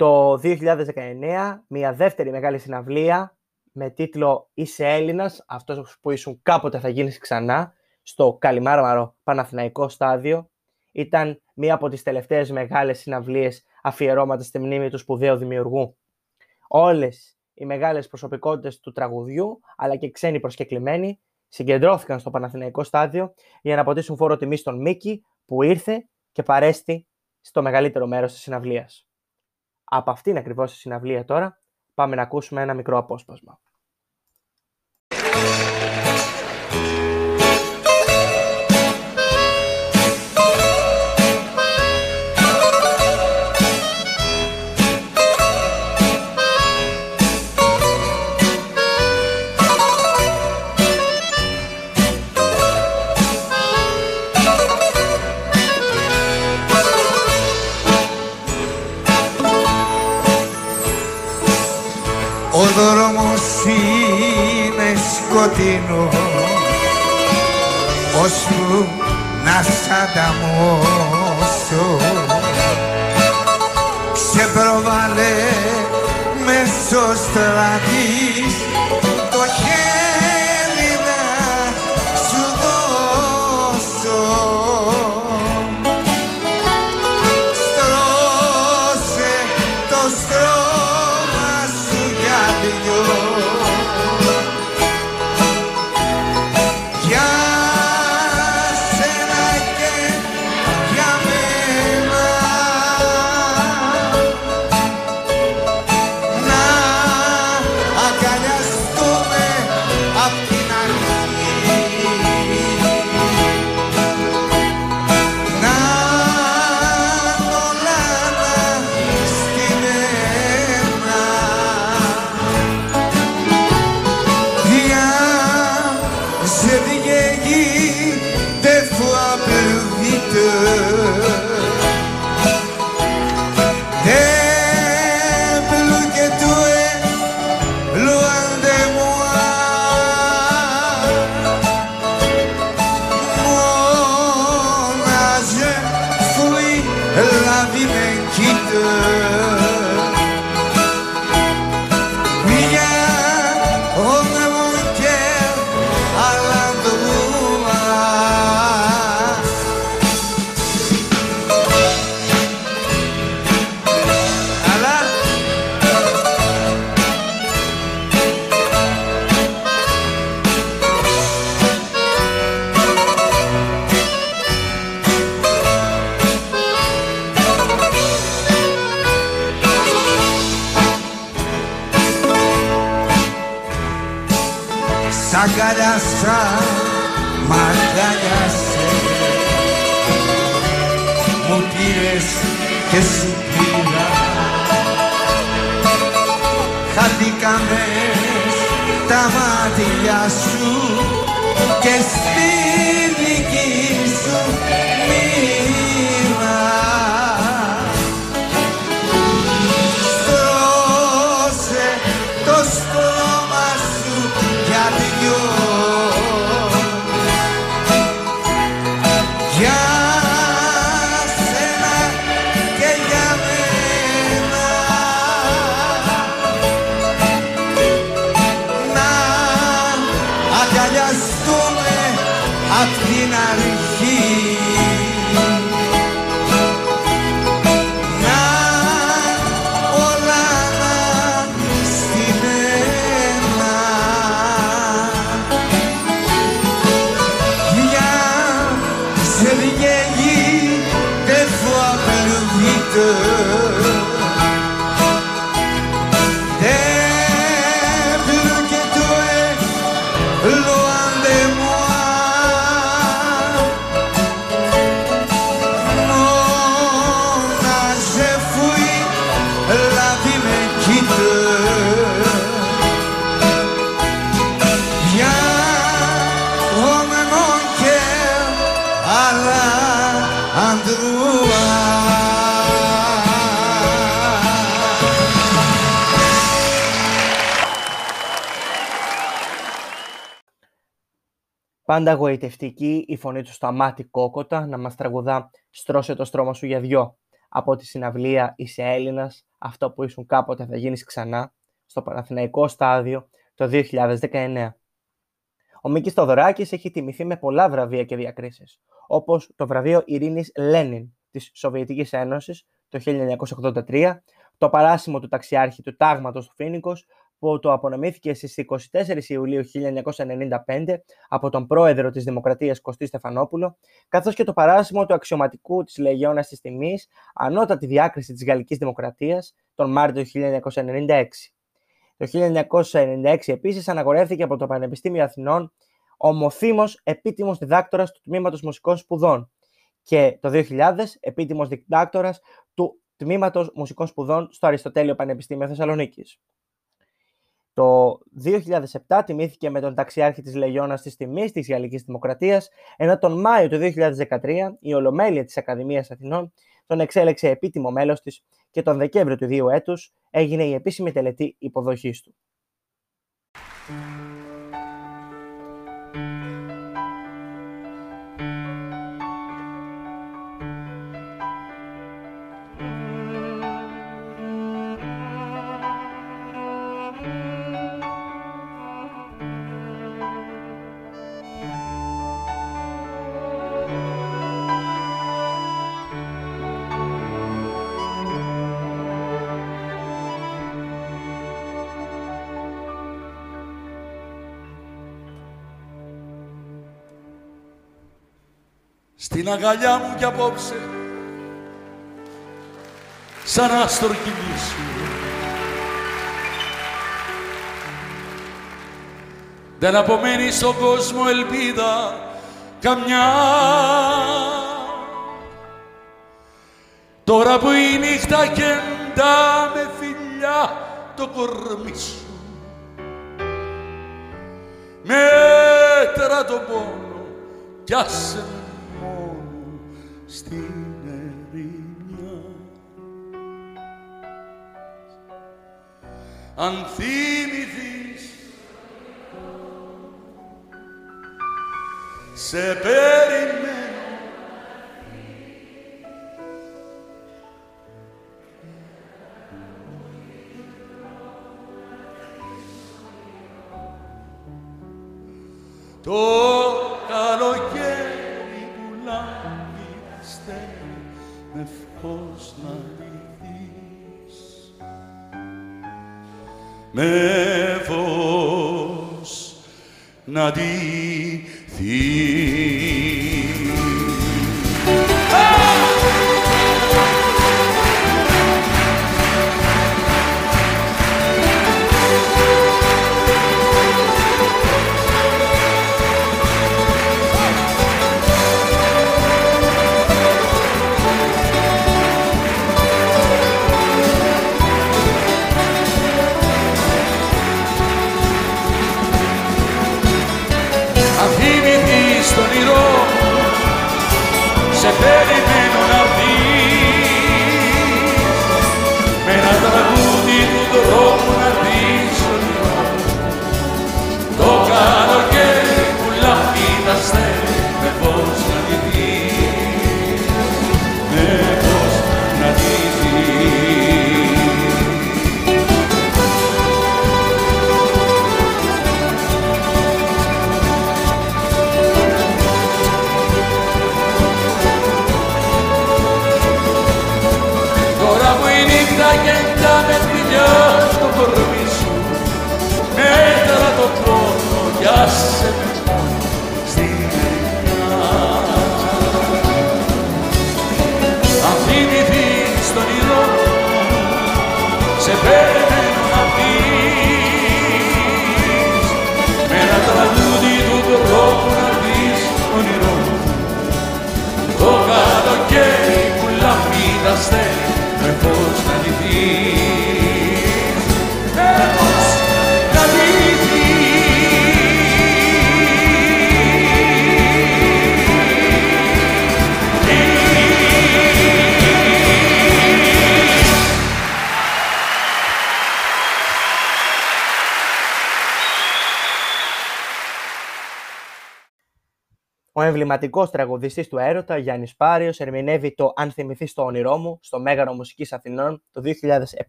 Το 2019, μια δεύτερη μεγάλη συναυλία με τίτλο «Είσαι Έλληνας, αυτός που ήσουν κάποτε θα γίνεις ξανά» στο Καλιμάρμαρο Παναθηναϊκό Στάδιο. Ήταν μία από τις τελευταίες μεγάλες συναυλίες αφιερώματα στη μνήμη του σπουδαίου δημιουργού. Όλες οι μεγάλες προσωπικότητες του τραγουδιού, αλλά και ξένοι προσκεκλημένοι, συγκεντρώθηκαν στο Παναθηναϊκό Στάδιο για να αποτίσουν φόρο τιμή στον Μίκη που ήρθε και παρέστη στο μεγαλύτερο μέρος της συναυλίας. Από αυτήν ακριβώς τη συναυλία τώρα πάμε να ακούσουμε ένα μικρό απόσπασμα. Σκοτεινό. Ώσπου να σ' ανταμώσω. Σε προβάλλε μέσω στρατής Πάντα γοητευτική η φωνή του Σταμάτη Κόκοτα να μας τραγουδά «Στρώσε το στρώμα σου για δυο» από τη συναυλία «Είσαι Έλληνας», αυτό που ήσουν κάποτε θα γίνεις ξανά, στο Παναθηναϊκό στάδιο το 2019. Ο Μίκης Θοδωράκης έχει τιμηθεί με πολλά βραβεία και διακρίσεις, όπως το βραβείο Ειρήνης Λένιν της Σοβιετικής Ένωσης το 1983, το παράσημο του ταξιάρχη του τάγματος του Φίνικος που το απονομήθηκε στις 24 Ιουλίου 1995 από τον πρόεδρο της Δημοκρατίας Κωστή Στεφανόπουλο, καθώς και το παράσημο του αξιωματικού της Λεγιώνας της Τιμής, ανώτατη διάκριση της Γαλλικής Δημοκρατίας, τον Μάρτιο 1996. Το 1996 επίσης αναγορεύτηκε από το Πανεπιστήμιο Αθηνών ομοθήμος επίτιμος διδάκτορας του Τμήματος Μουσικών Σπουδών και το 2000 επίτιμος διδάκτορας του Τμήματος Μουσικών Σπουδών στο Αριστοτέλειο Πανεπιστήμιο Θεσσαλονίκης. Το 2007 τιμήθηκε με τον ταξιάρχη της Λεγιώνας της Τιμής της Γαλλικής Δημοκρατίας, ενώ τον Μάιο του 2013 η Ολομέλεια της Ακαδημίας Αθηνών τον εξέλεξε επίτιμο μέλος της και τον Δεκέμβριο του 2 έτους έγινε η επίσημη τελετή υποδοχής του. Στην αγκαλιά μου κι απόψε. Σαν άστορ σου. Δεν απομένει στον κόσμο ελπίδα καμιά. Τώρα που η νύχτα κεντά με φιλιά το κορμί σου. Μέτρα το πόνο κι άσε στην ερημιά. Αν θυμηθείς σε περιμένω το με φως να ντυθεί. Ο εμβληματικό τραγουδιστής του έρωτα, Γιάννης Πάριος, ερμηνεύει το Αν θυμηθείς το όνειρό μου στο Μέγαρο Μουσικής Αθηνών το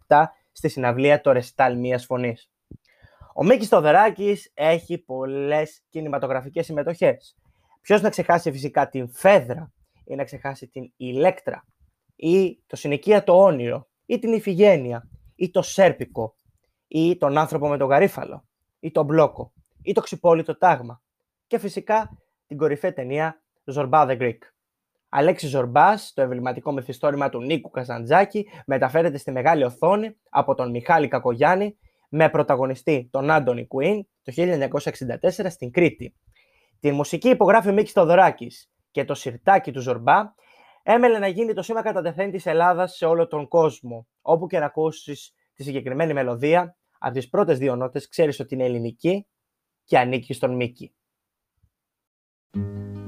2007 στη συναυλία Το Ρεστάλ Μίας Φωνής. Ο Μίκης Τοδεράκη έχει πολλές κινηματογραφικές συμμετοχές. Ποιος να ξεχάσει φυσικά την Φέδρα ή να ξεχάσει την Ηλέκτρα ή το Συνοικία το Όνειρο ή την Ιφηγένεια ή το Σέρπικο ή τον άνθρωπο με τον γαρίφαλο ή τον Μπλόκο ή το ξυπόλυτο τάγμα και φυσικά την κορυφαία ταινία Zorba the Greek. Αλέξη Ζορμπάς, το εμβληματικό μυθιστόρημα του Νίκου Καζαντζάκη, μεταφέρεται στη μεγάλη οθόνη από τον Μιχάλη Κακογιάννη με πρωταγωνιστή τον Άντωνι Κουίν το 1964 στην Κρήτη. Τη μουσική υπογράφει ο Μίκης Θοδωράκης και το σιρτάκι του Ζορμπά έμελε να γίνει το σήμα κατά τεθέν της Ελλάδας σε όλο τον κόσμο. Όπου και να ακούσεις τη συγκεκριμένη μελωδία, από τις πρώτες δύο νότες ξέρεις ότι είναι ελληνική και ανήκει στον Μίκη. Thank you.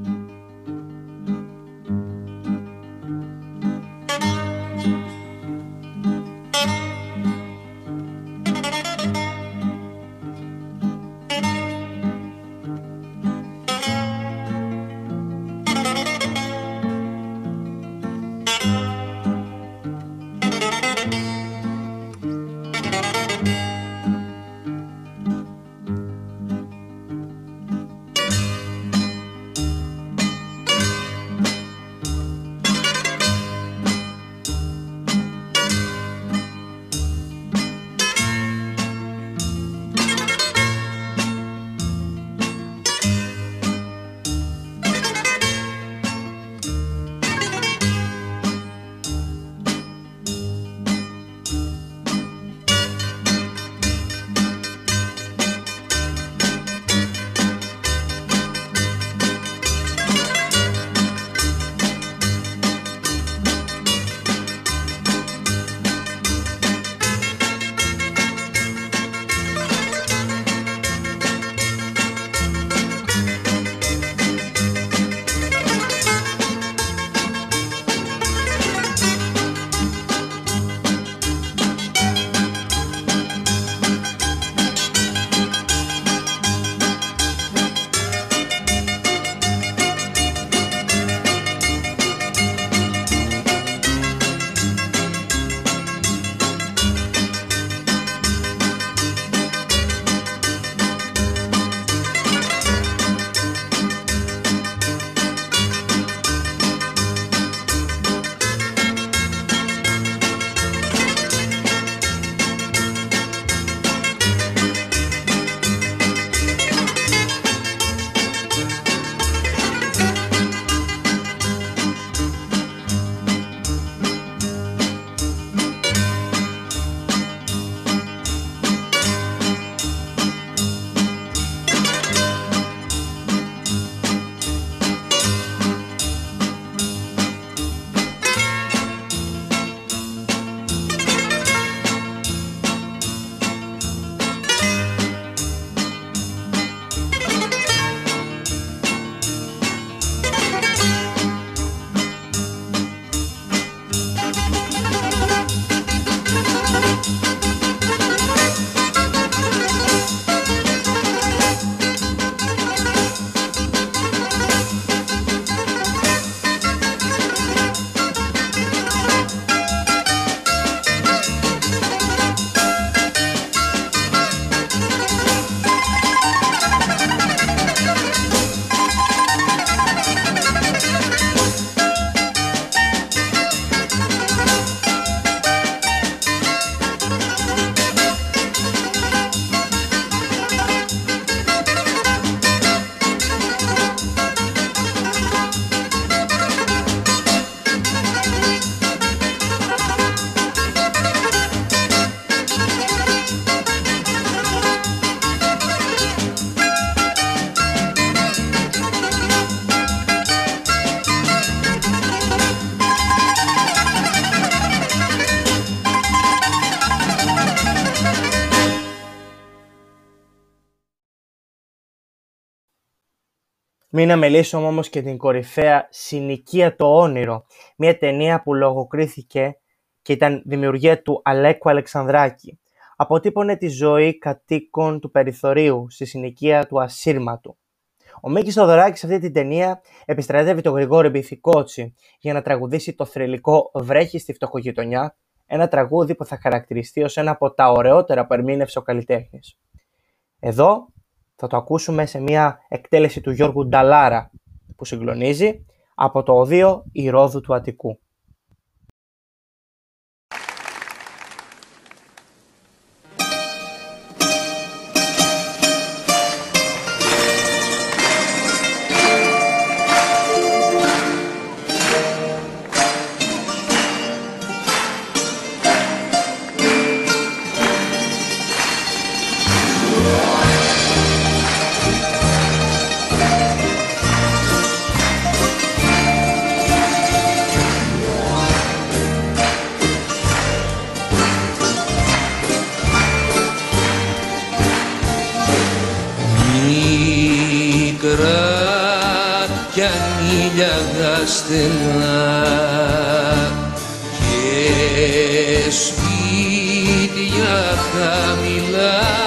Μην μιλήσουμε όμως και την κορυφαία συνοικία το όνειρο, μια ταινία που λογοκρίθηκε και ήταν δημιουργία του Αλέκου Αλεξανδράκη. Αποτύπωνε τη ζωή κατοίκων του περιθωρίου στη συνοικία του ασύρματου. Ο Μίκης Θοδωράκης σε αυτή την ταινία επιστρατεύει τον Γρηγόρη Μπιθικότσι για να τραγουδήσει το θρελικό «Βρέχει στη φτωχογειτονιά», ένα τραγούδι που θα χαρακτηριστεί ως ένα από τα ωραιότερα που ερμήνευσε ο καλλιτέχνης. Εδώ θα το ακούσουμε σε μια εκτέλεση του Γιώργου Νταλάρα που συγκλονίζει από το οδείο Ηρόδου του Αττικού. Πεγκράτ κι ανήλια στενά και σπίτια χαμηλά.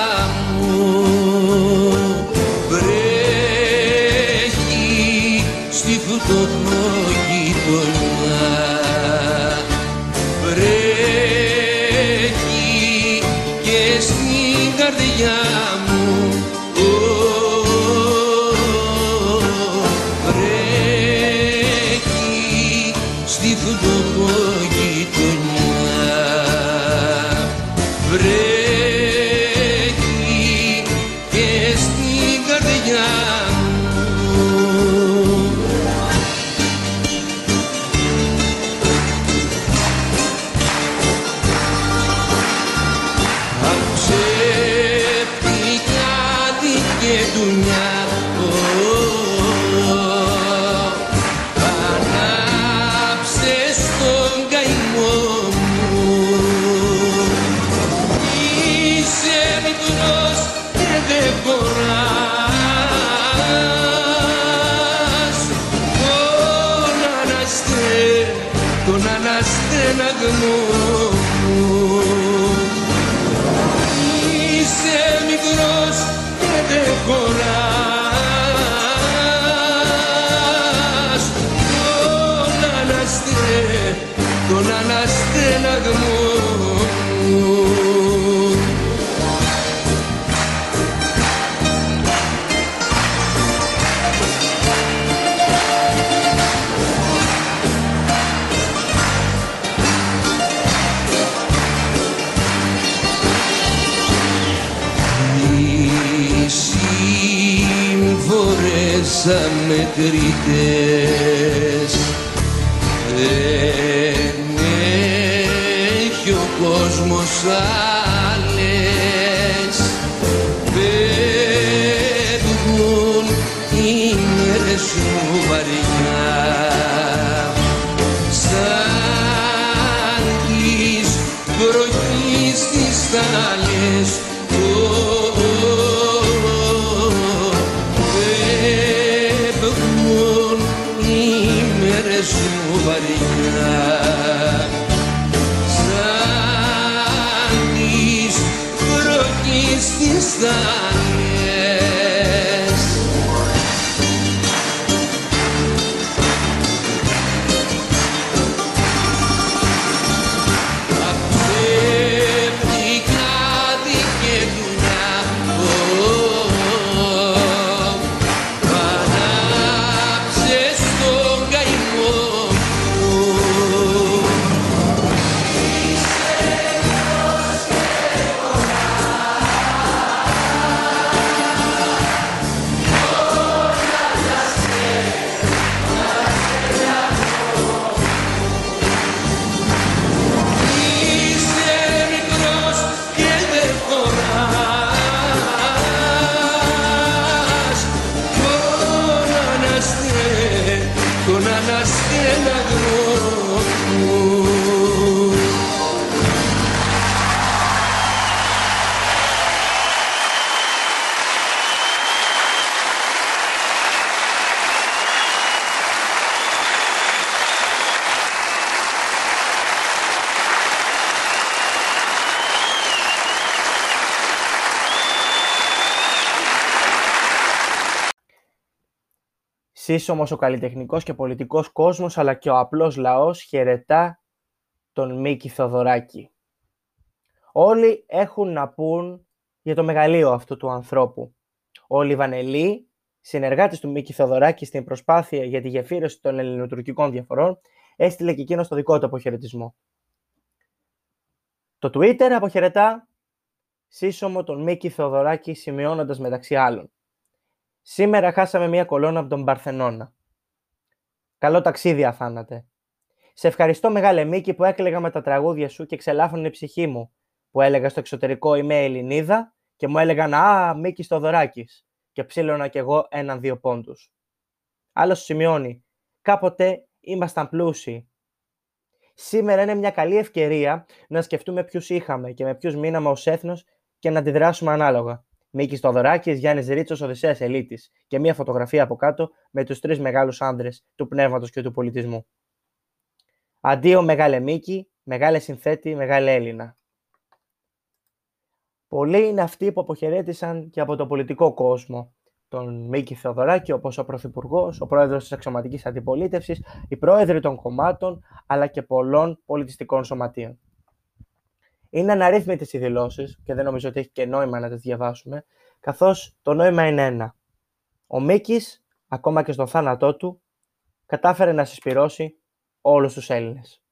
Σύσσωμος ο καλλιτεχνικός και πολιτικός κόσμος, αλλά και ο απλός λαός χαιρετά τον Μίκη Θοδωράκη. Όλοι έχουν να πούν για το μεγαλείο αυτού του ανθρώπου. Ο Λιβανελή, συνεργάτης του Μίκη Θοδωράκη στην προσπάθεια για τη γεφύρωση των ελληνοτουρκικών διαφορών, έστειλε και εκείνος το δικό του αποχαιρετισμό. Το Twitter αποχαιρετά σύσσωμο τον Μίκη Θεοδωράκη σημειώνοντας μεταξύ άλλων. Σήμερα χάσαμε μια κολόνα από τον Παρθενώνα. Καλό ταξίδι αφάνατε. Σε ευχαριστώ μεγάλε Μίκη που έκλαιγα με τα τραγούδια σου και ξελάφωνε η ψυχή μου, που έλεγα στο εξωτερικό είμαι Ελληνίδα και μου έλεγαν «Α, Μίκης Θοδωράκης» και ψήλωνα κι εγώ έναν-δύο πόντους. Άλλος σημειώνει «Κάποτε ήμασταν πλούσιοι. Σήμερα είναι μια καλή ευκαιρία να σκεφτούμε ποιους είχαμε και με ποιους μείναμε ως έθνος και να αντιδράσουμε ανάλογα. Μίκη Στοδωράκη, Γιάννης Ρίτσος, Οδυσσέας Ελίτης και μια φωτογραφία από κάτω με τους τρεις μεγάλους άντρες του πνεύματος και του πολιτισμού. Αντίο μεγάλε Μίκη, μεγάλε συνθέτη, μεγάλε Έλληνα. Πολλοί είναι αυτοί που αποχαιρέτησαν και από το πολιτικό κόσμο τον Μίκη Θεοδωράκη, όπως ο Πρωθυπουργός, ο Πρόεδρος της Αξιωματικής Αντιπολίτευσης, οι πρόεδροι των κομμάτων, αλλά και πολλών πολιτιστικών σωματείων. Είναι αναρρύθμιτες οι δηλώσεις και δεν νομίζω ότι έχει και νόημα να τις διαβάσουμε, καθώς το νόημα είναι ένα. Ο Μίκης, ακόμα και στο θάνατό του, κατάφερε να συσπυρώσει όλους τους Έλληνες.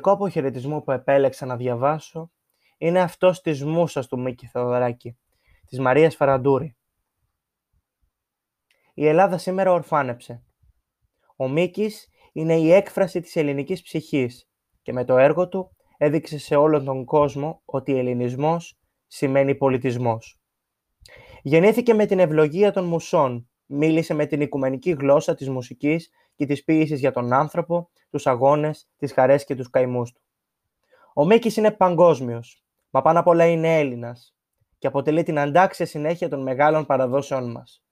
Μοναδικό αποχαιρετισμό που επέλεξα να διαβάσω είναι αυτός της μουσας του Μίκη Θεοδωράκη, της Μαρίας Φαραντούρη. Η Ελλάδα σήμερα ορφάνεψε. Ο Μίκης είναι η έκφραση της ελληνικής ψυχής και με το έργο του έδειξε σε όλον τον κόσμο ότι ελληνισμός σημαίνει πολιτισμός. Γεννήθηκε με την ευλογία των μουσών, μίλησε με την οικουμενική γλώσσα της μουσικής και της ποίησης για τον άνθρωπο, τους αγώνες, τις χαρές και τους καημούς του. Ο Μίκης είναι παγκόσμιος, μα πάνω απ' όλα είναι Έλληνας και αποτελεί την αντάξια συνέχεια των μεγάλων παραδόσεών μας.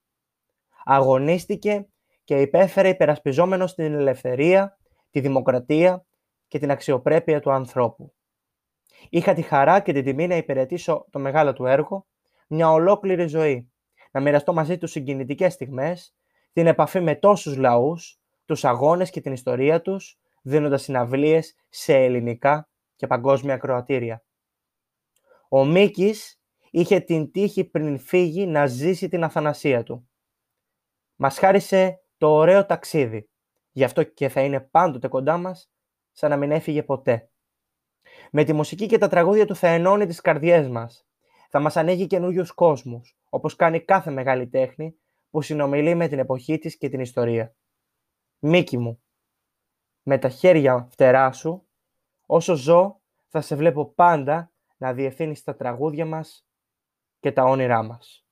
Αγωνίστηκε και υπέφερε υπερασπιζόμενος την ελευθερία, τη δημοκρατία και την αξιοπρέπεια του ανθρώπου. Είχα τη χαρά και την τιμή να υπηρετήσω το μεγάλο του έργο, μια ολόκληρη ζωή, να μοιραστώ μαζί του συγκινητικές στιγμές, την επαφή με τόσους λαούς, τους αγώνες και την ιστορία τους, δίνοντας συναυλίες σε ελληνικά και παγκόσμια κροατήρια. Ο Μίκης είχε την τύχη πριν φύγει να ζήσει την αθανασία του. Μας χάρισε το ωραίο ταξίδι, γι' αυτό και θα είναι πάντοτε κοντά μας, σαν να μην έφυγε ποτέ. Με τη μουσική και τα τραγούδια του θα ενώνει τις καρδιές μας. Θα μας ανοίγει καινούριους κόσμους, όπως κάνει κάθε μεγάλη τέχνη που συνομιλεί με την εποχή της και την ιστορία. Μίκη μου, με τα χέρια φτερά σου, όσο ζω θα σε βλέπω πάντα να διευθύνεις τα τραγούδια μας και τα όνειρά μας.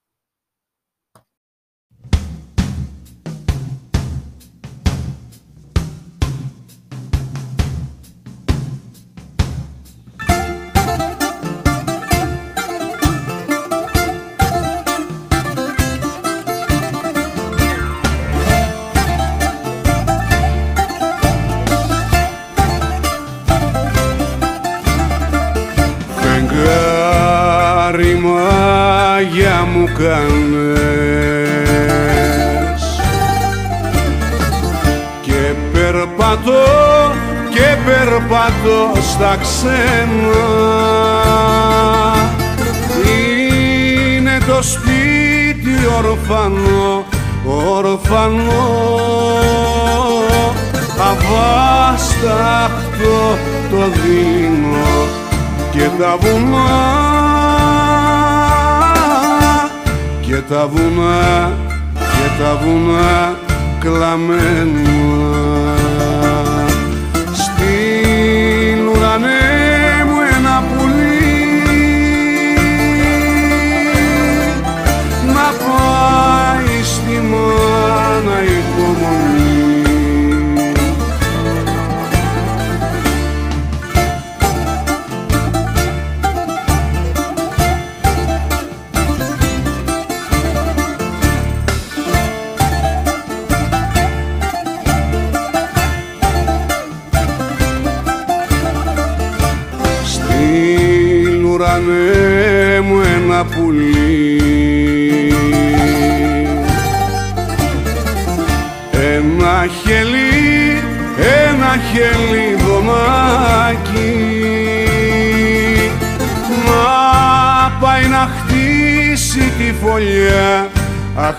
Στα ξένα. Είναι το σπίτι ορφανό ορφανό. Αβάσταχτο το δίνω και τα βουνά και τα βουνά και τα βουνά κλαμμένα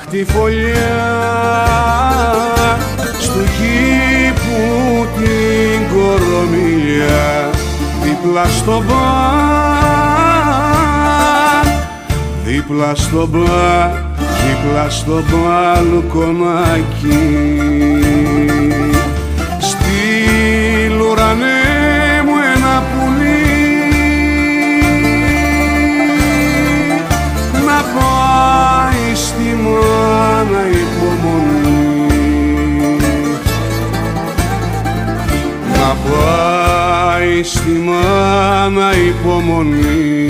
αχ τη φωλιά στου κήπου την κορομιλιά δίπλα στο δίπλα στο μπα, δίπλα στο μπαλκονάκι στη ουρανές μάνα υπομονή να πάει στη μάνα υπομονή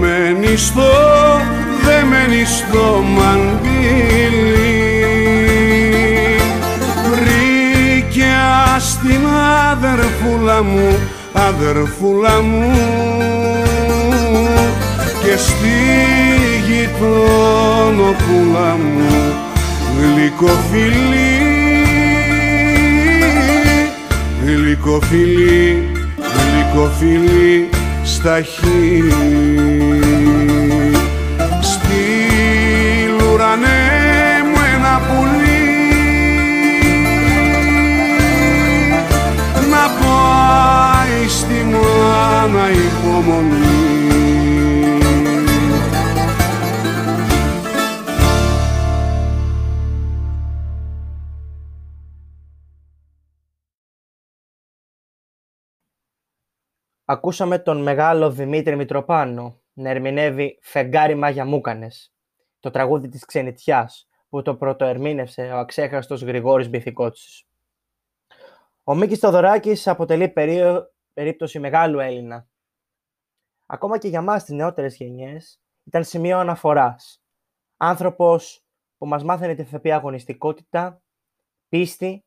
μένει στο, δε μένει στο μαντήλι Βρήκε στην αδερφούλα μου, αδερφούλα μου και στη γειτονοπούλα μου γλυκοφιλή. Γλυκοφιλή, γλυκοφιλή στα χείλη. Στη ουρανέ μου ένα πουλί. Να πάει στη μάνα υπομονή Ακούσαμε τον μεγάλο Δημήτρη Μητροπάνο να ερμηνεύει «Φεγγάρι Μάγια Μούκανες», το τραγούδι της ξενιτιάς που το πρωτοερμήνευσε ο αξέχαστος Γρηγόρης Μπιθικότσης. Ο Μίκης Θοδωράκης αποτελεί περί... περίπτωση μεγάλου Έλληνα. Ακόμα και για μας τις νεότερες γενιές ήταν σημείο αναφοράς. Άνθρωπος που μας μάθαινε τη θεπή αγωνιστικότητα, πίστη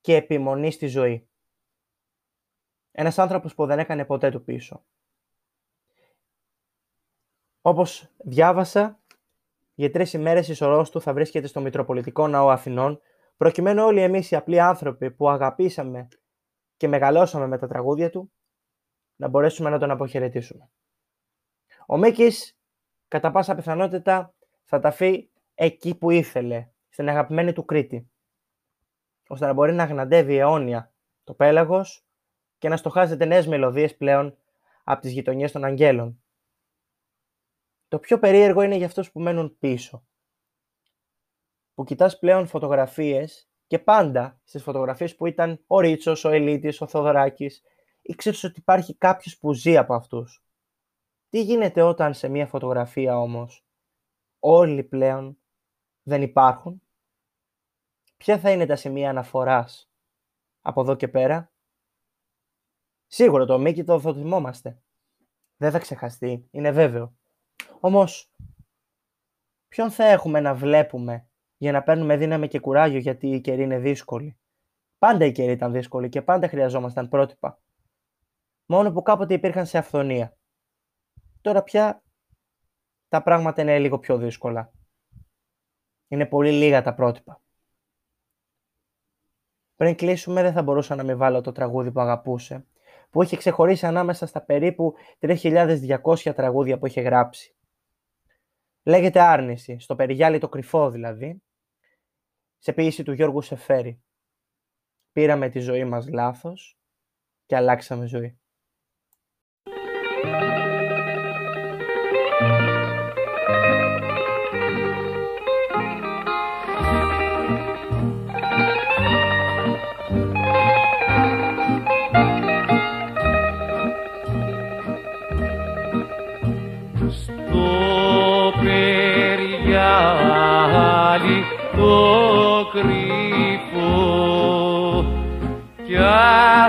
και επιμονή στη ζωή. Ένας άνθρωπος που δεν έκανε ποτέ του πίσω. Όπως διάβασα, για τρεις ημέρες η σωρός του θα βρίσκεται στο Μητροπολιτικό Ναό Αθηνών, προκειμένου όλοι εμείς οι απλοί άνθρωποι που αγαπήσαμε και μεγαλώσαμε με τα τραγούδια του, να μπορέσουμε να τον αποχαιρετήσουμε. Ο Μίκης, κατά πάσα πιθανότητα, θα ταφεί εκεί που ήθελε, στην αγαπημένη του Κρήτη, ώστε να μπορεί να γναντεύει αιώνια το πέλαγος και να στοχάζεται νέες μελωδίες πλέον από τις γειτονιές των αγγέλων. Το πιο περίεργο είναι για αυτούς που μένουν πίσω. Που κοιτάς πλέον φωτογραφίες και πάντα στις φωτογραφίες που ήταν ο Ρίτσος, ο Ελίτης, ο Θοδωράκης, ήξερες ότι υπάρχει κάποιος που ζει από αυτούς. Τι γίνεται όταν σε μια φωτογραφία όμως όλοι πλέον δεν υπάρχουν; Ποια θα είναι τα σημεία αναφοράς από εδώ και πέρα; Σίγουρα το Μίκη το θα θυμόμαστε. Δεν θα ξεχαστεί, είναι βέβαιο. Όμως, ποιον θα έχουμε να βλέπουμε για να παίρνουμε δύναμη και κουράγιο γιατί η καιρή είναι δύσκολη. Πάντα η καιρή ήταν δύσκολη και πάντα χρειαζόμασταν πρότυπα. Μόνο που κάποτε υπήρχαν σε αυθονία. Τώρα πια τα πράγματα είναι λίγο πιο δύσκολα. Είναι πολύ λίγα τα πρότυπα. Πριν κλείσουμε δεν θα μπορούσα να μην βάλω το τραγούδι που αγαπούσε, που είχε ξεχωρίσει ανάμεσα στα περίπου 3.200 τραγούδια που είχε γράψει. Λέγεται Άρνηση, στο περιγιάλι το κρυφό δηλαδή, σε ποίηση του Γιώργου Σεφέρη. Πήραμε τη ζωή μας λάθος και αλλάξαμε ζωή.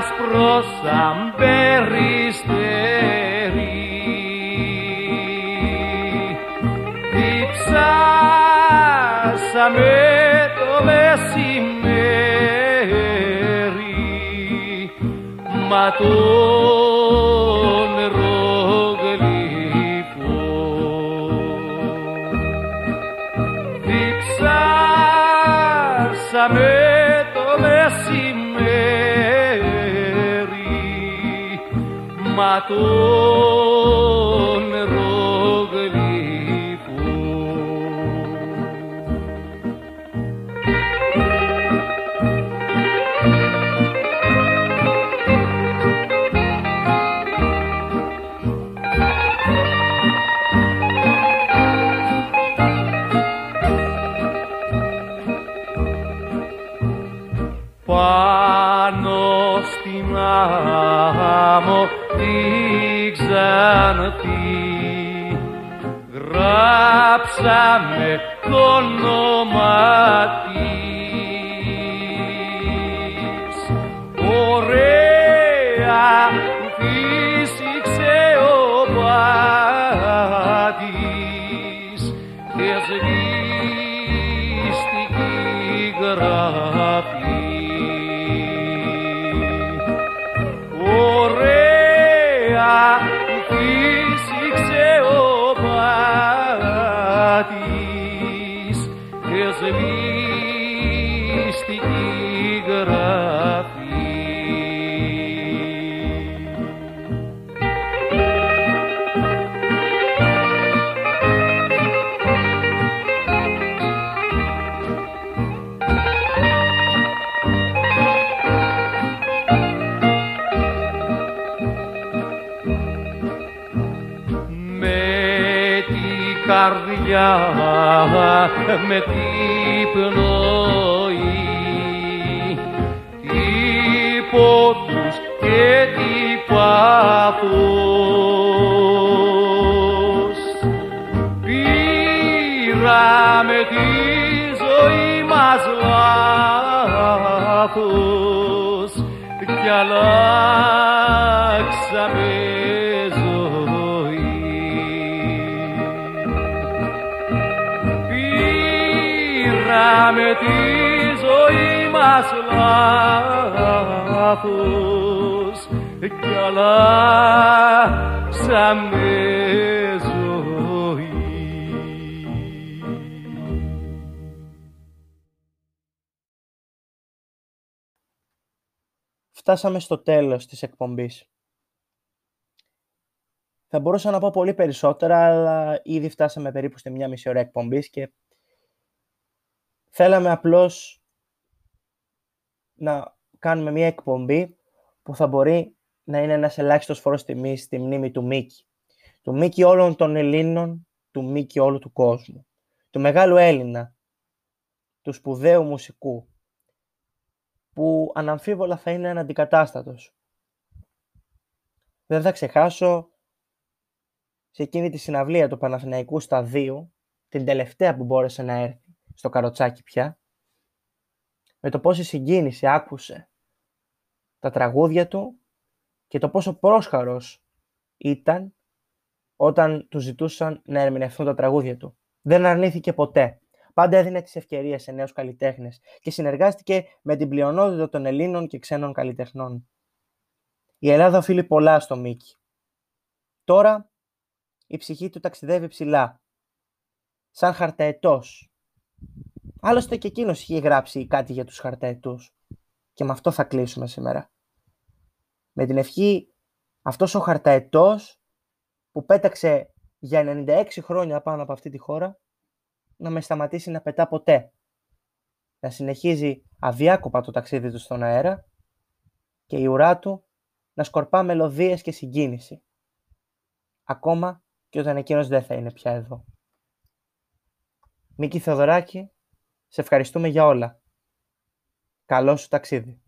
Άσπρος σαν περιστέρι. Διψάσαμε το μεσημέρι μα τον μα φτάσαμε στο τέλος της εκπομπής. Θα μπορούσα να πω πολύ περισσότερα, αλλά ήδη φτάσαμε περίπου στη μία μισή ώρα εκπομπής και θέλαμε απλώς να κάνουμε μία εκπομπή που θα μπορεί να είναι ένας ελάχιστος φόρος τιμής στη μνήμη του Μίκη. Του Μίκη όλων των Ελλήνων, του Μίκη όλου του κόσμου. Του μεγάλου Έλληνα, του σπουδαίου μουσικού, που αναμφίβολα θα είναι αντικατάστατος. Δεν θα ξεχάσω σε εκείνη τη συναυλία του Παναθηναϊκού Σταδίου, την τελευταία που μπόρεσε να έρθει στο καροτσάκι πια, με το πόση συγκίνηση άκουσε τα τραγούδια του και το πόσο πρόσχαρος ήταν όταν του ζητούσαν να ερμηνευτούν τα τραγούδια του. Δεν αρνήθηκε ποτέ. Πάντα έδινε τις ευκαιρίες σε νέους καλλιτέχνες και συνεργάστηκε με την πλειονότητα των Ελλήνων και ξένων καλλιτεχνών. Η Ελλάδα οφείλει πολλά στο Μίκη. Τώρα η ψυχή του ταξιδεύει ψηλά, σαν χαρταετός. Άλλωστε και εκείνος είχε γράψει κάτι για τους χαρταετούς. Και με αυτό θα κλείσουμε σήμερα. Με την ευχή αυτός ο χαρταετός που πέταξε για 96 χρόνια πάνω από αυτή τη χώρα να με σταματήσει να πετά ποτέ. Να συνεχίζει αδιάκοπα το ταξίδι του στον αέρα και η ουρά του να σκορπά μελωδίες και συγκίνηση. Ακόμα και όταν εκείνος δεν θα είναι πια εδώ. Μίκη Θεοδωράκη, σε ευχαριστούμε για όλα. Καλό σου ταξίδι.